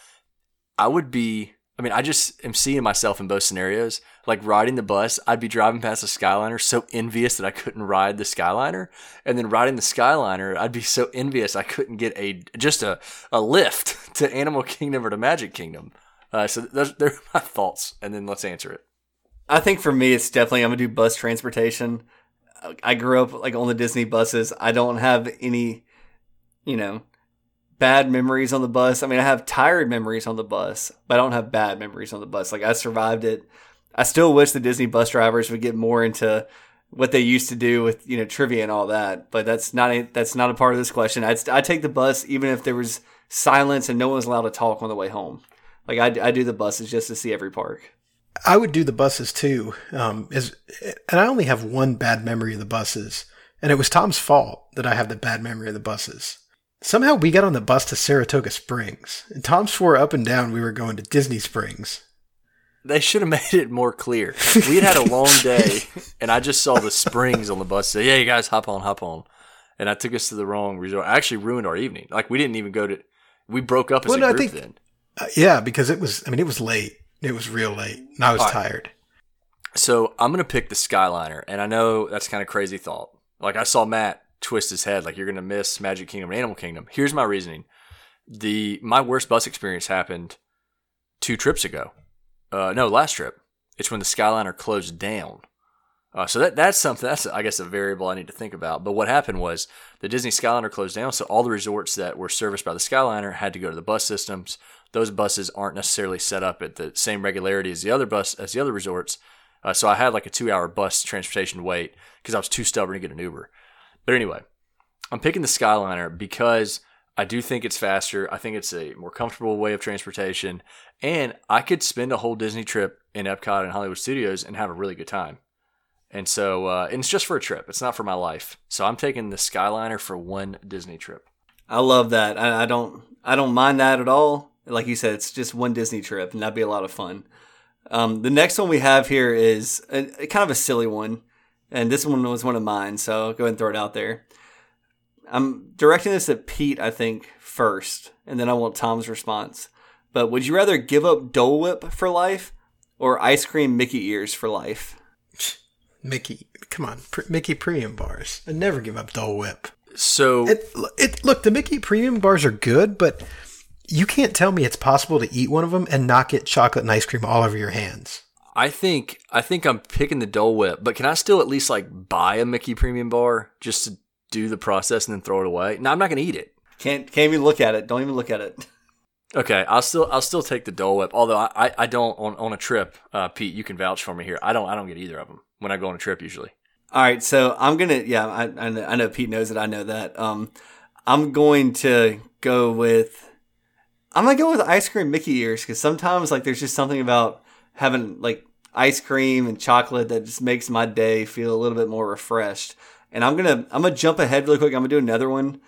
I would be, I mean, I just am seeing myself in both scenarios. Like riding the bus, I'd be driving past the Skyliner, so envious that I couldn't ride the Skyliner, and then riding the Skyliner, I'd be so envious I couldn't get a just a a lift to Animal Kingdom or to Magic Kingdom. Uh, so those they're my thoughts, and then let's answer it. I think for me, it's definitely I'm gonna do bus transportation. I grew up like on the Disney buses. I don't have any, you know, bad memories on the bus. I mean, I have tired memories on the bus, but I don't have bad memories on the bus. Like I survived it. I still wish the Disney bus drivers would get more into what they used to do with you know trivia and all that. But that's not a, that's not a part of this question. I'd I take the bus even if there was silence and no one was allowed to talk on the way home. Like I, I do the buses just to see every park. I would do the buses too. Um, is and I only have one bad memory of the buses, and it was Tom's fault that I have the bad memory of the buses. Somehow we got on the bus to Saratoga Springs, and Tom swore up and down we were going to Disney Springs. They should have made it more clear. We had had a long day, and I just saw the springs on the bus. Say, "Yeah, you guys hop on, hop on," and I took us to the wrong resort. I actually ruined our evening. Like we didn't even go to. We broke up as Well, a no, I group think- then. Uh, yeah, because it was. I mean, it was late. It was real late, and I was right. tired. So I'm gonna pick the Skyliner, and I know that's kind of crazy thought. Like I saw Matt twist his head, like you're gonna miss Magic Kingdom and Animal Kingdom. Here's my reasoning: the my worst bus experience happened two trips ago. Uh, no, last trip. It's when the Skyliner closed down. Uh, so that that's something that's I guess a variable I need to think about. But what happened was the Disney Skyliner closed down, so all the resorts that were serviced by the Skyliner had to go to the bus systems. Those buses aren't necessarily set up at the same regularity as the other bus as the other resorts. Uh, so I had like a two hour bus transportation wait because I was too stubborn to get an Uber. But anyway, I'm picking the Skyliner because I do think it's faster. I think it's a more comfortable way of transportation. And I could spend a whole Disney trip in Epcot and Hollywood Studios and have a really good time. And so, uh, and it's just for a trip. It's not for my life. So I'm taking the Skyliner for one Disney trip. I love that. I, I don't I don't mind that at all. Like you said, it's just one Disney trip, and that'd be a lot of fun. Um, the next one we have here is a, a kind of a silly one, and this one was one of mine. So I'll go ahead and throw it out there. I'm directing this at Pete, I think, first, and then I want Tom's response. But would you rather give up Dole Whip for life or ice cream Mickey ears for life? Mickey, come on, pr- Mickey Premium bars. I never give up Dole Whip. So It, it look the Mickey Premium bars are good, but you can't tell me it's possible to eat one of them and not get chocolate and ice cream all over your hands. I think I think I'm picking the Dole Whip, but can I still at least like buy a Mickey Premium bar just to do the process and then throw it away? No, I'm not going to eat it. Can't can't even look at it. Don't even look at it. Okay, I'll still I'll still take the Dole Whip. Although I, I, don't on, on a trip, uh, Pete, you can vouch for me here. I don't I don't get either of them when I go on a trip usually. All right, so I'm gonna yeah, I I know, I know Pete knows that I know that. Um, I'm going to go with I'm gonna go with ice cream Mickey ears because sometimes like there's just something about having like ice cream and chocolate that just makes my day feel a little bit more refreshed. And I'm gonna I'm gonna jump ahead really quick. I'm gonna do another one,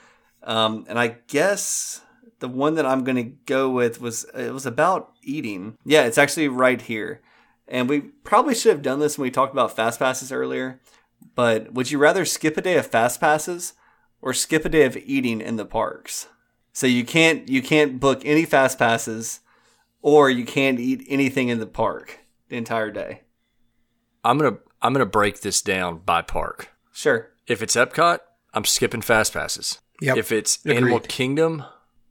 um, and I guess the one that I'm gonna go with was it was about eating. Yeah, it's actually right here. And we probably should have done this when we talked about fast passes earlier. But would you rather skip a day of fast passes or skip a day of eating in the parks. So you can't you can't book any fast passes or you can't eat anything in the park the entire day. I'm gonna I'm gonna break this down by park. Sure. If it's Epcot, I'm skipping fast passes. Yep. If it's Agreed. Animal Kingdom,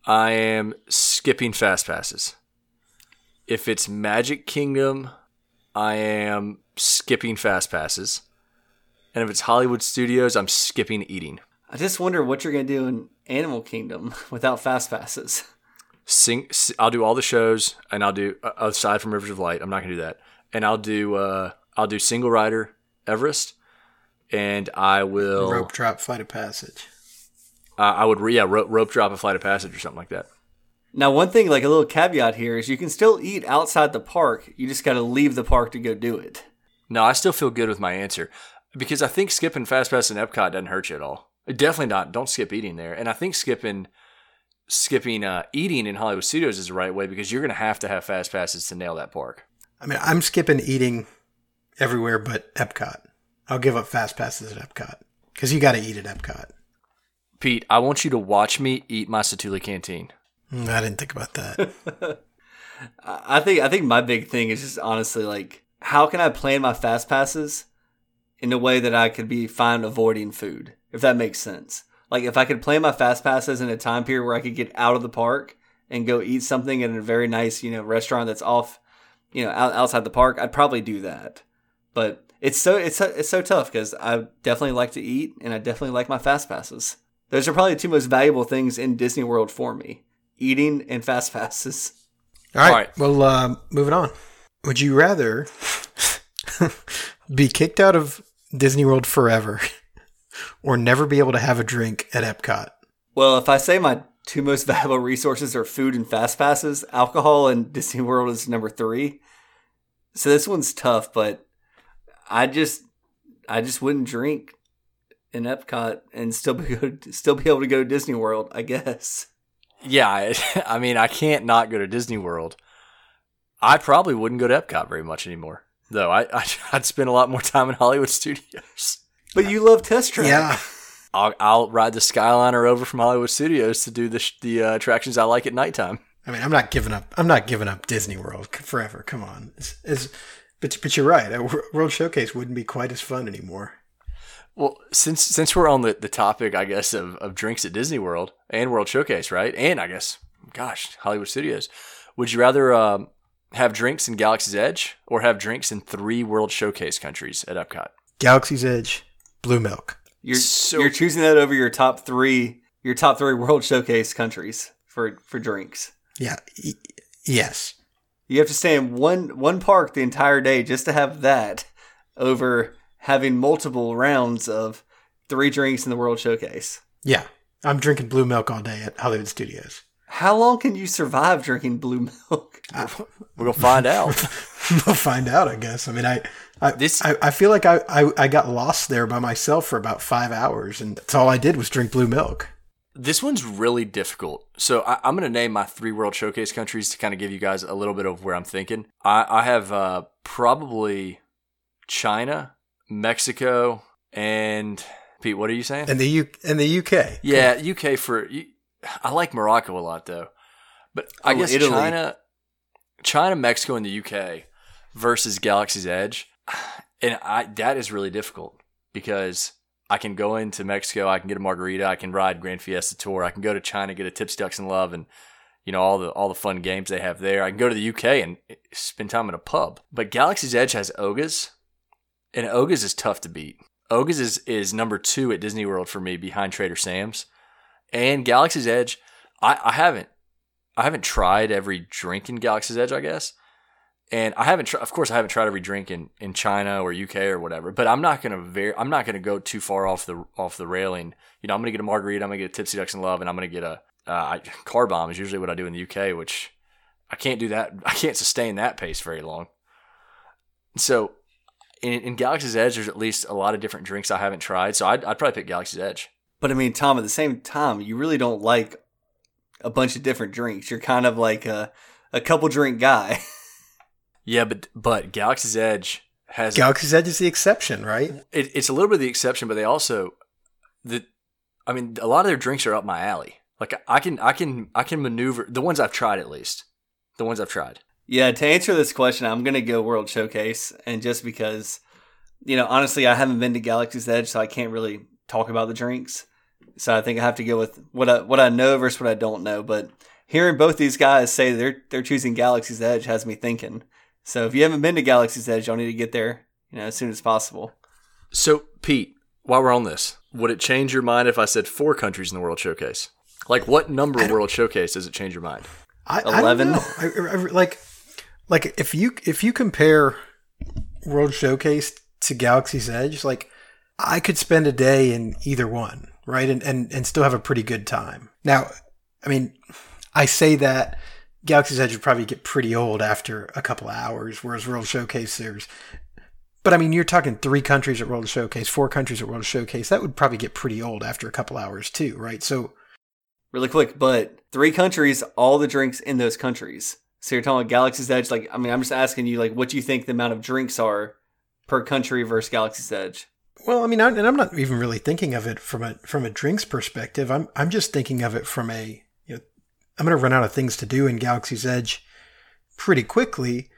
I am skipping fast passes. If it's Magic Kingdom, I am skipping fast passes. And if it's Hollywood Studios, I'm skipping eating. I just wonder what you're going to do in Animal Kingdom without fast passes. Sing, s- I'll do all the shows, and I'll do uh, aside from Rivers of Light. I'm not gonna do that, and I'll do uh, I'll do single rider Everest, and I will Rope drop, flight of passage. uh, I would re- yeah rope, rope drop a flight of passage or something like that. Now, one thing, like a little caveat here, is you can still eat outside the park. You just got to leave the park to go do it. No, I still feel good with my answer because I think skipping fast pass in Epcot doesn't hurt you at all. Definitely not. Don't skip eating there, and I think skipping skipping uh, eating in Hollywood Studios is the right way because you're gonna have to have fast passes to nail that park. I mean, I'm skipping eating everywhere but Epcot. I'll give up fast passes at Epcot because you got to eat at Epcot. Pete, I want you to watch me eat my Satu'li Canteen. Mm, I didn't think about that. I I think I think my big thing is just honestly like how can I plan my fast passes in a way that I could be fine avoiding food, if that makes sense. Like if I could plan my fast passes in a time period where I could get out of the park and go eat something in a very nice, you know, restaurant that's off, you know, out, outside the park, I'd probably do that. But it's so it's so, it's so tough because I definitely like to eat and I definitely like my fast passes. Those are probably the two most valuable things in Disney World for me: eating and fast passes. All right. All right. Well, uh, moving on. Would you rather be kicked out of Disney World forever or never be able to have a drink at Epcot? Well, if I say my two most valuable resources are food and fast passes, alcohol and Disney World is number three. So this one's tough, but I just I just wouldn't drink in Epcot and still be still be able to go to Disney World, I guess. Yeah, I, I mean, I can't not go to Disney World. I probably wouldn't go to Epcot very much anymore, though. I, I I'd spend a lot more time in Hollywood Studios. But you love test track. Yeah. I'll, I'll ride the Skyliner over from Hollywood Studios to do the the uh, attractions I like at nighttime. I mean, I'm not giving up. I'm not giving up Disney World forever. Come on. It's, it's, but but you're right. A World Showcase wouldn't be quite as fun anymore. Well, since since we're on the, the topic, I guess of, of drinks at Disney World and World Showcase, right? And I guess, gosh, Hollywood Studios. Would you rather um, have drinks in Galaxy's Edge or have drinks in three World Showcase countries at Epcot? Galaxy's Edge, Blue Milk. You're So- you're choosing that over your top three your top three World Showcase countries for for drinks. Yeah. y- yes. You have to stay in one one park the entire day just to have that over having multiple rounds of three drinks in the World Showcase. Yeah. I'm drinking Blue Milk all day at Hollywood Studios. How long can you survive drinking blue milk? We're gonna find out. we'll find out, I guess. I mean, I I, This- I, I feel like I, I, I got lost there by myself for about five hours, and that's all I did was drink blue milk. This one's really difficult. So I, I'm going to name my three World Showcase countries to kind of give you guys a little bit of where I'm thinking. I, I have uh, probably China, Mexico, and Pete. What are you saying? And the U and the UK. yeah, UK for. I like Morocco a lot though, but I Oh, guess Italy. China, China, Mexico, and the UK versus Galaxy's Edge, and I that is really difficult because I can go into Mexico, I can get a margarita, I can ride Grand Fiesta Tour, I can go to China, get a Tipsy Ducks in Love, and you know all the all the fun games they have there. I can go to the UK and eh, spend time in a pub. But Galaxy's Edge has Oga's, and Oga's is tough to beat. Oga's is is number two at Disney World for me, behind Trader Sam's, and Galaxy's Edge. I, I haven't I haven't tried every drink in Galaxy's Edge, I guess. And I haven't, tr- of course, I haven't tried every drink in, in China or UK or whatever. But I'm not gonna very, I'm not gonna go too far off the off the railing. You know, I'm gonna get a margarita, I'm gonna get a tipsy ducks in love, and I'm gonna get a uh, I, car bomb is usually what I do in the UK, which I can't do that. I can't sustain that pace very long. So, in, in Galaxy's Edge, there's at least a lot of different drinks I haven't tried. So I'd, I'd probably pick Galaxy's Edge. But I mean, Tom, at the same time, you really don't like a bunch of different drinks. You're kind of like a, a couple drink guy. Yeah, but but Galaxy's Edge has Galaxy's Edge is the exception, right? it, it's a little bit of the exception, but they also the I mean, a lot of their drinks are up my alley. Like I can, I can, I can maneuver the ones I've tried at least. The ones I've tried. Yeah, to answer this question, I'm gonna go World Showcase, and just because, you know, honestly, I haven't been to Galaxy's Edge, so I can't really talk about the drinks. So I think I have to go with what I what I know versus what I don't know. But hearing both these guys say they're they're choosing Galaxy's Edge has me thinking. So if you haven't been to Galaxy's Edge, y'all need to get there, you know, as soon as possible. So Pete, while we're on this, would it change your mind if I said four countries in the World Showcase? Like what number World Showcase does it change your mind? I, 11? I I, I, like, like if you if you compare World Showcase to Galaxy's Edge, like I could spend a day in either one, right, and and and still have a pretty good time. Now, I mean, I say that Galaxy's Edge would probably get pretty old after a couple hours, whereas World Showcase there's but I mean, you're talking three countries at World Showcase, four countries at World Showcase. That would probably get pretty old after a couple hours too, right? So, really quick, but three countries, all the drinks in those countries. So you're talking about Galaxy's Edge. Like, I mean, I'm just asking you, like, what do you think the amount of drinks are per country versus Galaxy's Edge? Well, I mean, I, and I'm not even really thinking of it from a from a drinks perspective. I'm I'm just thinking of it from a you know, I'm going to run out of things to do in Galaxy's Edge pretty quickly,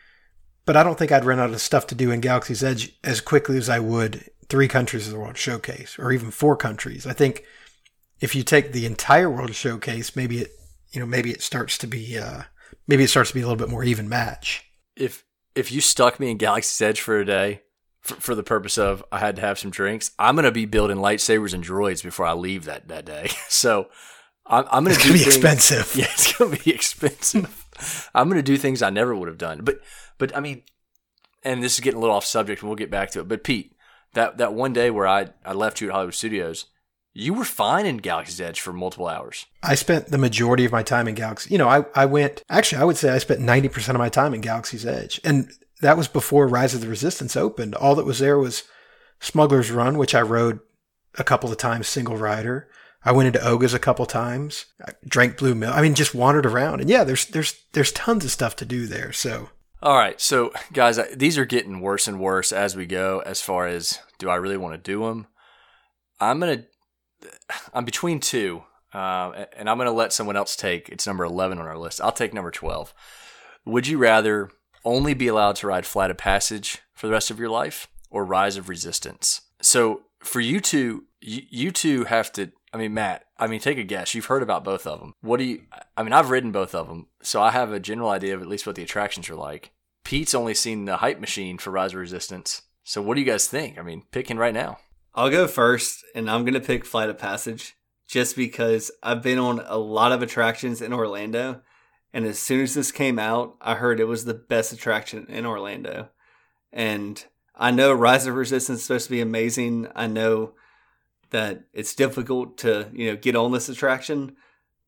but I don't think I'd run out of stuff to do in Galaxy's Edge as quickly as I would three countries of the World Showcase or even four countries. I think if you take the entire World Showcase, maybe it you know maybe it starts to be uh, maybe it starts to be a little bit more even match. If if you stuck me in Galaxy's Edge for a day, for, for the purpose of I had to have some drinks, I'm gonna be building lightsabers and droids before I leave that that day. So I'm, I'm gonna it's gonna be things, expensive. Yeah, it's gonna be expensive. I'm gonna do things I never would have done. But but I mean, and this is getting a little off subject, and we'll get back to it. But Pete, that that one day where I I left you at Hollywood Studios, you were fine in Galaxy's Edge for multiple hours. I spent the majority of my time in Galaxy. You know, I, I went, actually, I would say I spent 90% of my time in Galaxy's Edge. And that was before Rise of the Resistance opened. All that was there was Smuggler's Run, which I rode a couple of times single rider. I went into Oga's a couple times. I drank Blue Milk. I mean, just wandered around. And yeah, there's there's there's tons of stuff to do there. So all right, so guys, these are getting worse and worse as we go. As far as do I really want to do them? I'm gonna I'm between two, uh, and I'm to let someone else take. It's number 11 on our list. I'll take number 12. Would you rather only be allowed to ride Flight of Passage for the rest of your life or Rise of Resistance? So for you two, you, two have to. I mean, Matt. I mean, take a guess. You've heard about both of them. What do you? I mean, I've ridden both of them, so I have a general idea of at least what the attractions are like. Pete's only seen the hype machine for Rise of Resistance. So what do you guys think? I mean, picking right now. I'll go first, and I'm to pick Flight of Passage just because I've been on a lot of attractions in Orlando. And as soon as this came out, I heard it was the best attraction in Orlando. And I know Rise of Resistance is supposed to be amazing. I know that it's difficult to, you know, get on this attraction.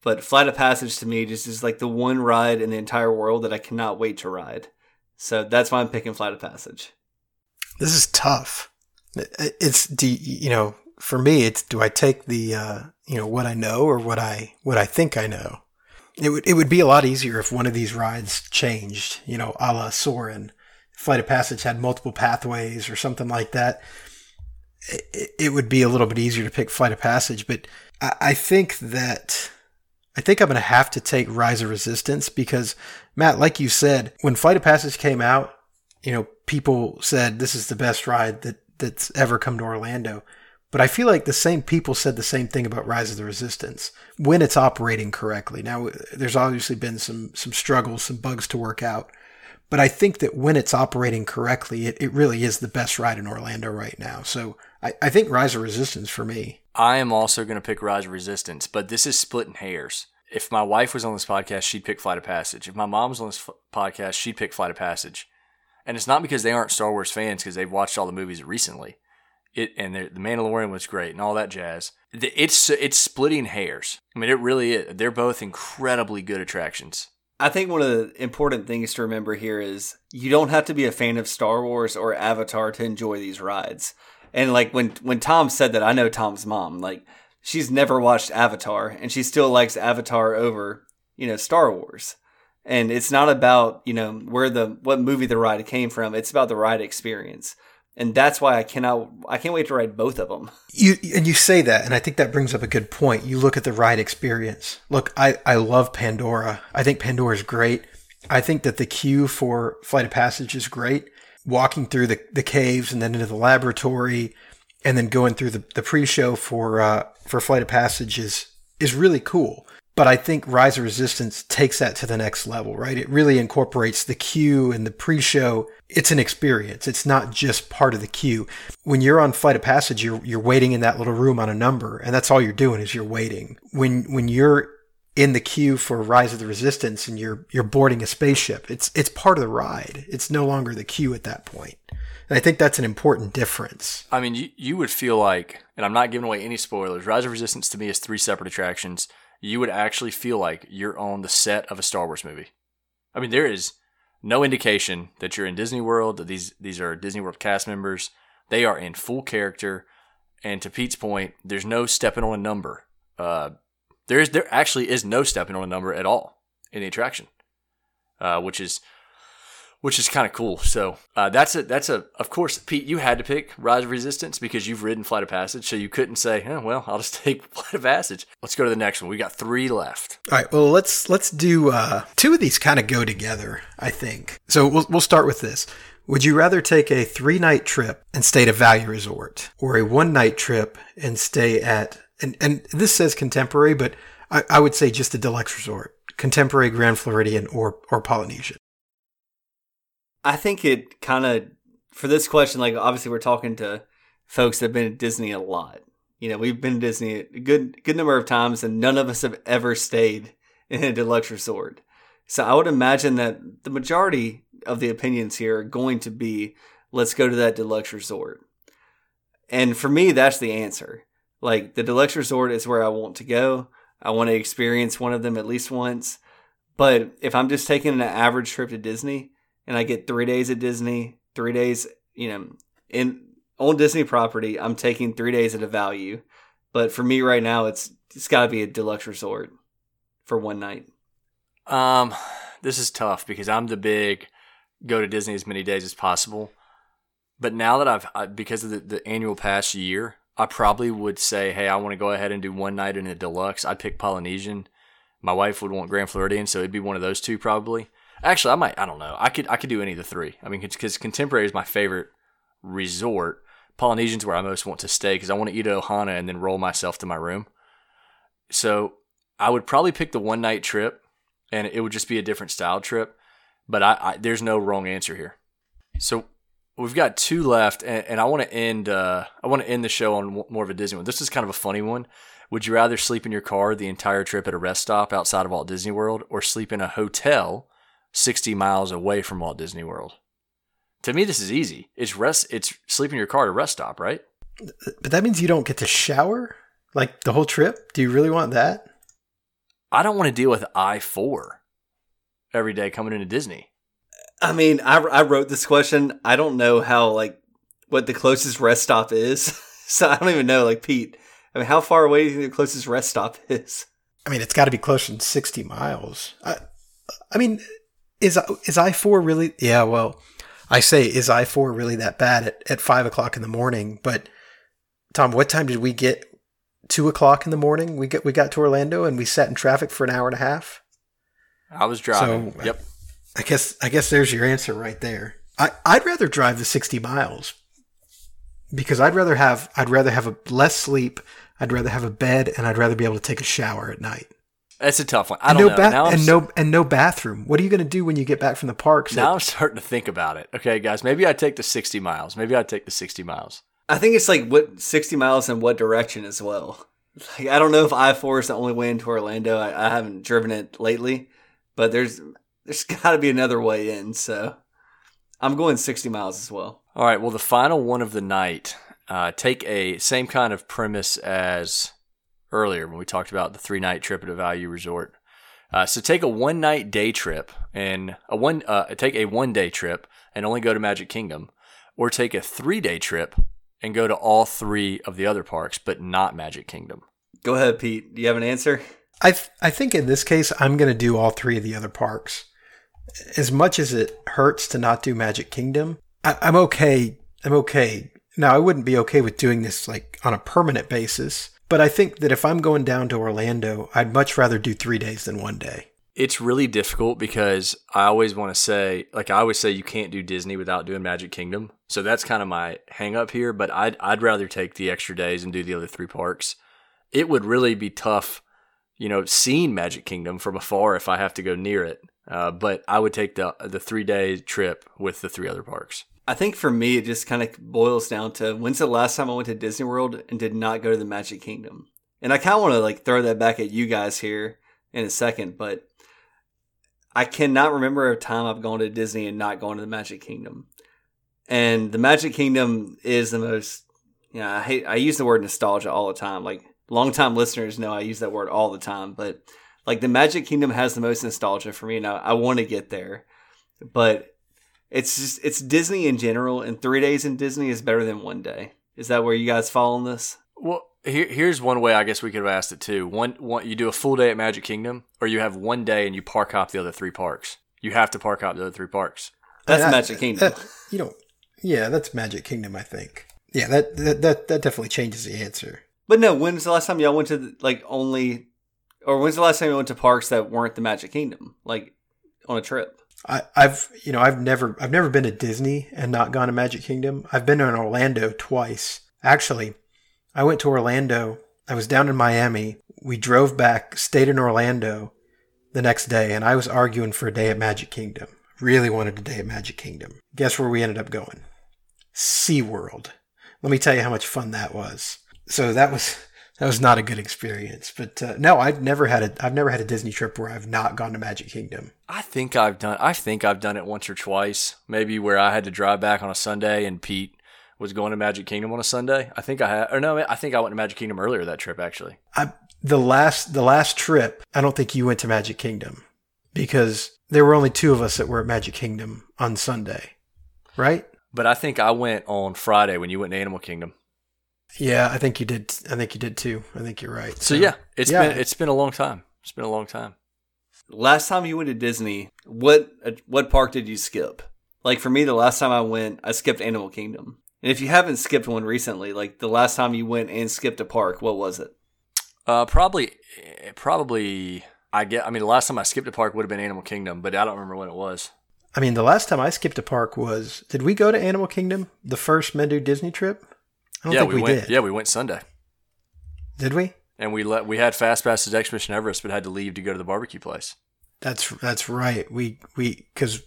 But Flight of Passage to me just is like the one ride in the entire world that I cannot wait to ride. So that's why I'm picking Flight of Passage. This is tough. It's do you know for me it's do I take the uh, you know what I know or what I what I think I know. It would it would be a lot easier if one of these rides changed, you know, a la Soarin'. Flight of Passage had multiple pathways or something like that. It, it would be a little bit easier to pick Flight of Passage, but I, I think that I think I'm going to have to take Rise of Resistance because Matt, like you said, when Flight of Passage came out, you know, people said this is the best ride that that's ever come to Orlando. But I feel like the same people said the same thing about Rise of the Resistance when it's operating correctly. Now, there's obviously been some some struggles, some bugs to work out, but I think that when it's operating correctly, it, it really is the best ride in Orlando right now. So I, I think Rise of Resistance for me. I am also going to pick Rise of Resistance, but this is splitting hairs. If my wife was on this podcast, she'd pick Flight of Passage. If my mom was on this podcast, she'd pick Flight of Passage and it's not because they aren't Star Wars fans because they've watched all the movies recently. It and the Mandalorian was great and all that jazz. It's it's splitting hairs. I mean, it really is. They're both incredibly good attractions. I think one of the important things to remember here is you don't have to be a fan of Star Wars or Avatar to enjoy these rides. And like when when Tom said that, I know Tom's mom. Like she's never watched Avatar and she still likes Avatar over you know Star Wars and it's not about you know where the what movie the ride came from it's about the ride experience and that's why I cannot I can't wait to ride both of them. You and you say that, and I think that brings up a good point. You look at the ride experience. Look, I I love Pandora. I think Pandora is great. I think that the queue for Flight of Passage is great. Walking through the, the caves and then into the laboratory, and then going through the, the pre-show for uh, for Flight of Passage is is really cool. But I think Rise of Resistance takes that to the next level, right? It really incorporates the queue and the pre-show. It's an experience. It's not just part of the queue. When you're on Flight of Passage, you're you're waiting in that little room on a number, and that's all you're doing is you're waiting. When when you're in the queue for Rise of the Resistance and you're you're boarding a spaceship, it's it's part of the ride. It's no longer the queue at that point. And I think that's an important difference. I mean, you, you would feel like, and I'm not giving away any spoilers, Rise of Resistance to me is three separate attractions you would actually feel like you're on the set of a Star Wars movie. I mean, there is no indication that you're in Disney World, that these these are Disney World cast members. They are in full character. And to Pete's point, there's no stepping on a number. Uh, there is there actually is no stepping on a number at all in the attraction, uh, which is which is kind of cool. So uh, that's a that's a of course, Pete. You had to pick Rise of Resistance because you've ridden Flight of Passage, so you couldn't say, oh, "Well, I'll just take Flight of Passage." Let's go to the next one. We got three left. All right. Well, let's let's do uh, two of these. Kind of go together, I think. So we'll we'll start with this. Would you rather take a three night trip and stay at a value resort, or a one night trip and stay at and and this says contemporary, but I, I would say just a deluxe resort, contemporary Grand Floridian or or Polynesian. I think it kind of for this question, like obviously we're talking to folks that have been at Disney a lot. You know, we've been to Disney a good good number of times, and none of us have ever stayed in a deluxe resort. So I would imagine that the majority of the opinions here are going to be, let's go to that deluxe resort. And for me, that's the answer. Like the deluxe resort is where I want to go. I want to experience one of them at least once. But if I'm just taking an average trip to Disney, and I get three days at Disney, three days, you know, in on Disney property, I'm taking three days at a value. But for me right now, it's it's got to be a deluxe resort for one night. Um, this is tough because I'm the big go to Disney as many days as possible. But now that I've I, because of the, the annual pass year, I probably would say, hey, I want to go ahead and do one night in a deluxe. I'd pick Polynesian. My wife would want Grand Floridian, so it'd be one of those two probably. Actually, I might. I don't know. I could. I could do any of the three. I mean, because contemporary is my favorite resort. Polynesian's where I most want to stay because I want to eat at Ohana and then roll myself to my room. So I would probably pick the one night trip, and it would just be a different style trip. But I, I there's no wrong answer here. So we've got two left, and, and I want to end. Uh, I want to end the show on more of a Disney one. This is kind of a funny one. Would you rather sleep in your car the entire trip at a rest stop outside of Walt Disney World, or sleep in a hotel 60 miles away from Walt Disney World. To me, this is easy. It's rest. It's sleep in your car at a rest stop, right? But that means you don't get to shower like the whole trip. Do you really want that? I don't want to deal with I four every day coming into Disney. I mean, I, I wrote this question. I don't know how like what the closest rest stop is, so I don't even know. Like Pete, I mean, how far away do you think the closest rest stop is? I mean, it's got to be closer than sixty miles. I, I mean, is is I four really? Yeah, well, I say is I four really that bad at, at five o'clock in the morning? But Tom, what time did we get? Two o'clock in the morning. We get we got to Orlando and we sat in traffic for an hour and a half. I was driving. So, yep. I guess I guess there's your answer right there. I I'd rather drive the sixty miles because I'd rather have I'd rather have a less sleep. I'd rather have a bed and I'd rather be able to take a shower at night. That's a tough one. I and don't no know. Ba- and no and no bathroom. What are you going to do when you get back from the parks? Now at- I'm starting to think about it. Okay, guys, maybe I take the 60 miles. Maybe I take the 60 miles. I think it's like what 60 miles in what direction as well. Like I don't know if I four is the only way into Orlando. I, I haven't driven it lately, but there's there's got to be another way in. So I'm going 60 miles as well. All right. Well, the final one of the night. Uh, take a same kind of premise as earlier when we talked about the three night trip at a value resort. Uh, so take a one night day trip and a one uh, take a one day trip and only go to Magic Kingdom, or take a three day trip and go to all three of the other parks, but not Magic Kingdom. Go ahead, Pete. Do you have an answer? I th- I think in this case I'm going to do all three of the other parks. As much as it hurts to not do Magic Kingdom, I- I'm okay I'm okay. Now, I wouldn't be okay with doing this like on a permanent basis, but I think that if I'm going down to Orlando, I'd much rather do three days than one day. It's really difficult because I always want to say, like I always say, you can't do Disney without doing Magic Kingdom. So that's kind of my hang up here. But I'd I'd rather take the extra days and do the other three parks. It would really be tough, you know, seeing Magic Kingdom from afar if I have to go near it. Uh, but I would take the the three day trip with the three other parks. I think for me, it just kind of boils down to when's the last time I went to Disney World and did not go to the Magic Kingdom. And I kind of want to like throw that back at you guys here in a second, but I cannot remember a time I've gone to Disney and not gone to the Magic Kingdom. And the Magic Kingdom is the most, you know, I hate, I use the word nostalgia all the time. Like longtime listeners know I use that word all the time, but like the Magic Kingdom has the most nostalgia for me, and I, I want to get there. But it's just it's Disney in general, and three days in Disney is better than one day. Is that where you guys fall on this? Well, here, here's one way I guess we could have asked it too. One, one, you do a full day at Magic Kingdom, or you have one day and you park hop the other three parks. You have to park hop the other three parks. That's That- Magic Kingdom. that- you know, yeah, that's Magic Kingdom. I think. Yeah, that that that, that definitely changes the answer. But no, when's the last time y'all went to the, like only, or when's the last time you went to parks that weren't the Magic Kingdom, like on a trip? I, I've you know I've never I've never been to Disney and not gone to Magic Kingdom. I've been to Orlando twice. Actually, I went to Orlando. I was down in Miami. We drove back, stayed in Orlando the next day, and I was arguing for a day at Magic Kingdom. Really wanted a day at Magic Kingdom. Guess where we ended up going? SeaWorld. Let me tell you how much fun that was. So that was that was not a good experience. But uh, no, I've never had a I've never had a Disney trip where I've not gone to Magic Kingdom. I think I've done. I think I've done it once or twice. Maybe where I had to drive back on a Sunday, and Pete was going to Magic Kingdom on a Sunday. I think I had. Or no, I think I went to Magic Kingdom earlier that trip. Actually, I, the last the last trip, I don't think you went to Magic Kingdom because there were only two of us that were at Magic Kingdom on Sunday, right? but I think I went on Friday when you went to Animal Kingdom. Yeah, I think you did. I think you did too. I think you're right. So yeah, it's yeah. been it's been a long time. It's been a long time. Last time you went to Disney, what what park did you skip? Like for me, the last time I went, I skipped Animal Kingdom. And if you haven't skipped one recently, like the last time you went and skipped a park, what was it? Uh, probably, probably. I get. I mean, the last time I skipped a park would have been Animal Kingdom, but I don't remember when it was. I mean, the last time I skipped a park was did we go to Animal Kingdom the first Mendu Disney trip? I don't yeah, think we, we, went. did. Yeah, we went Sunday, Did we? and we let we had fast passes to Expedition Everest, but had to leave to go to the barbecue place. That's that's right. We we because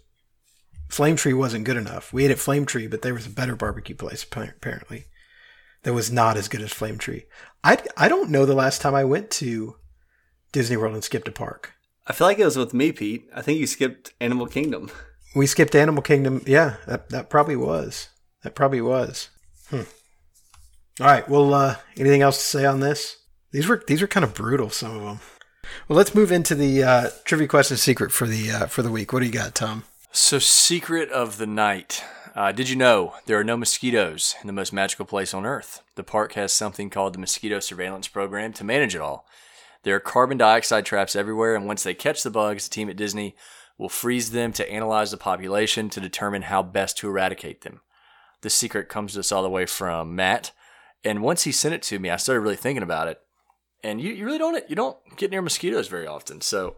Flame Tree wasn't good enough. We ate at Flame Tree, but there was a better barbecue place apparently that was not as good as Flame Tree. I I don't know the last time I went to Disney World and skipped a park. I feel like it was with me, Pete. I think you skipped Animal Kingdom. We skipped Animal Kingdom. Yeah, that that probably was. That probably was. Hmm. All right. Well, uh, anything else to say on this? These were these were kind of brutal. Some of them. Well, let's move into the uh, trivia question secret for the uh, for the week. What do you got, Tom? So, secret of the night. Uh, did you know there are no mosquitoes in the most magical place on Earth? The park has something called the Mosquito Surveillance Program to manage it all. There are carbon dioxide traps everywhere, and once they catch the bugs, the team at Disney will freeze them to analyze the population to determine how best to eradicate them. The secret comes to us all the way from Matt, and once he sent it to me, I started really thinking about it. And you, you really don't you don't get near mosquitoes very often. So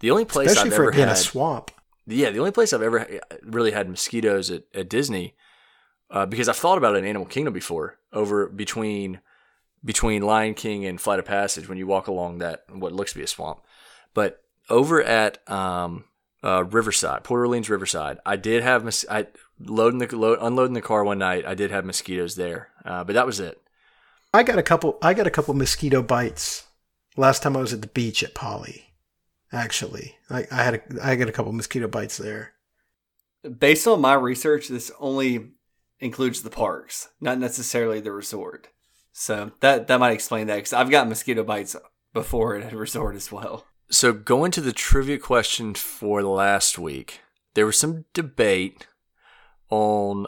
the only place Especially I've for ever being had a swamp. yeah, the only place I've ever really had mosquitoes at, at Disney, uh, because I've thought about it in Animal Kingdom before, over between between Lion King and Flight of Passage when you walk along that what looks to be a swamp, but over at um, uh, Riverside, Port Orleans Riverside, I did have mos- I loading the load, unloading the car one night. I did have mosquitoes there, uh, but that was it. I got a couple. I got a couple mosquito bites last time I was at the beach at Poly. Actually, I, I had a, I got a couple mosquito bites there. Based on my research, this only includes the parks, not necessarily the resort. So that that might explain that because I've got mosquito bites before at a resort as well. So going to the trivia question for last week, there was some debate on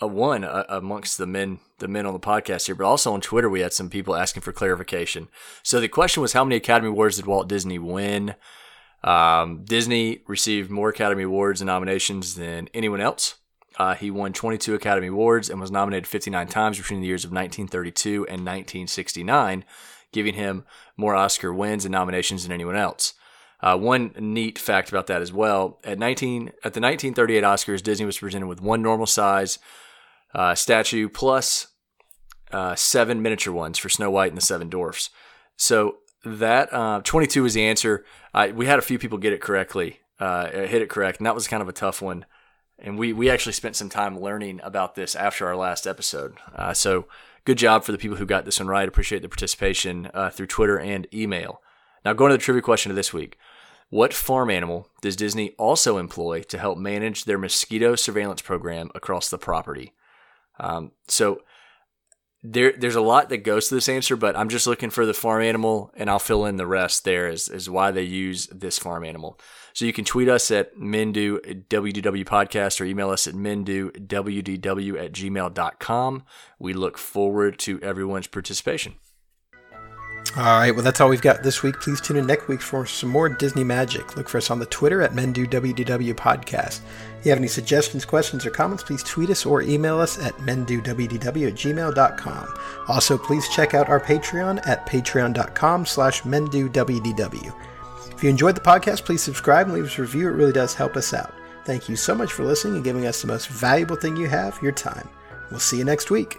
one uh, amongst the men the men on the podcast here, but also on Twitter we had some people asking for clarification. So the question was, how many Academy Awards did Walt Disney win? Um, Disney received more Academy Awards and nominations than anyone else. Uh, he won 22 Academy Awards and was nominated 59 times between the years of 1932 and 1969, giving him more Oscar wins and nominations than anyone else. Uh, one neat fact about that as well: at 19 at the 1938 Oscars, Disney was presented with one normal size uh, statue plus uh, seven miniature ones for Snow White and the Seven Dwarfs. So that uh, 22 was the answer. we had a few people get it correctly, uh, hit it correct, and that was kind of a tough one. And we, we actually spent some time learning about this after our last episode. Uh, so good job for the people who got this one right. Appreciate the participation uh, through Twitter and email. Now, going to the trivia question of this week. What farm animal does Disney also employ to help manage their mosquito surveillance program across the property? Um, so there there's a lot that goes to this answer, but I'm just looking for the farm animal, and I'll fill in the rest There is as why they use this farm animal. So you can tweet us at Mendu WDW Podcast or email us at MenduWDW at gmail.com. We look forward to everyone's participation. All right, well, that's all we've got this week. Please tune in next week for some more Disney magic. Look for us on the Twitter at MenduWDW Podcast. If you have any suggestions, questions, or comments, please tweet us or email us at menduwdw at gmail.com. Also, please check out our Patreon at patreon.com slash menduwdw. If you enjoyed the podcast, please subscribe and leave us a review. It really does help us out. Thank you so much for listening and giving us the most valuable thing you have, your time. We'll see you next week.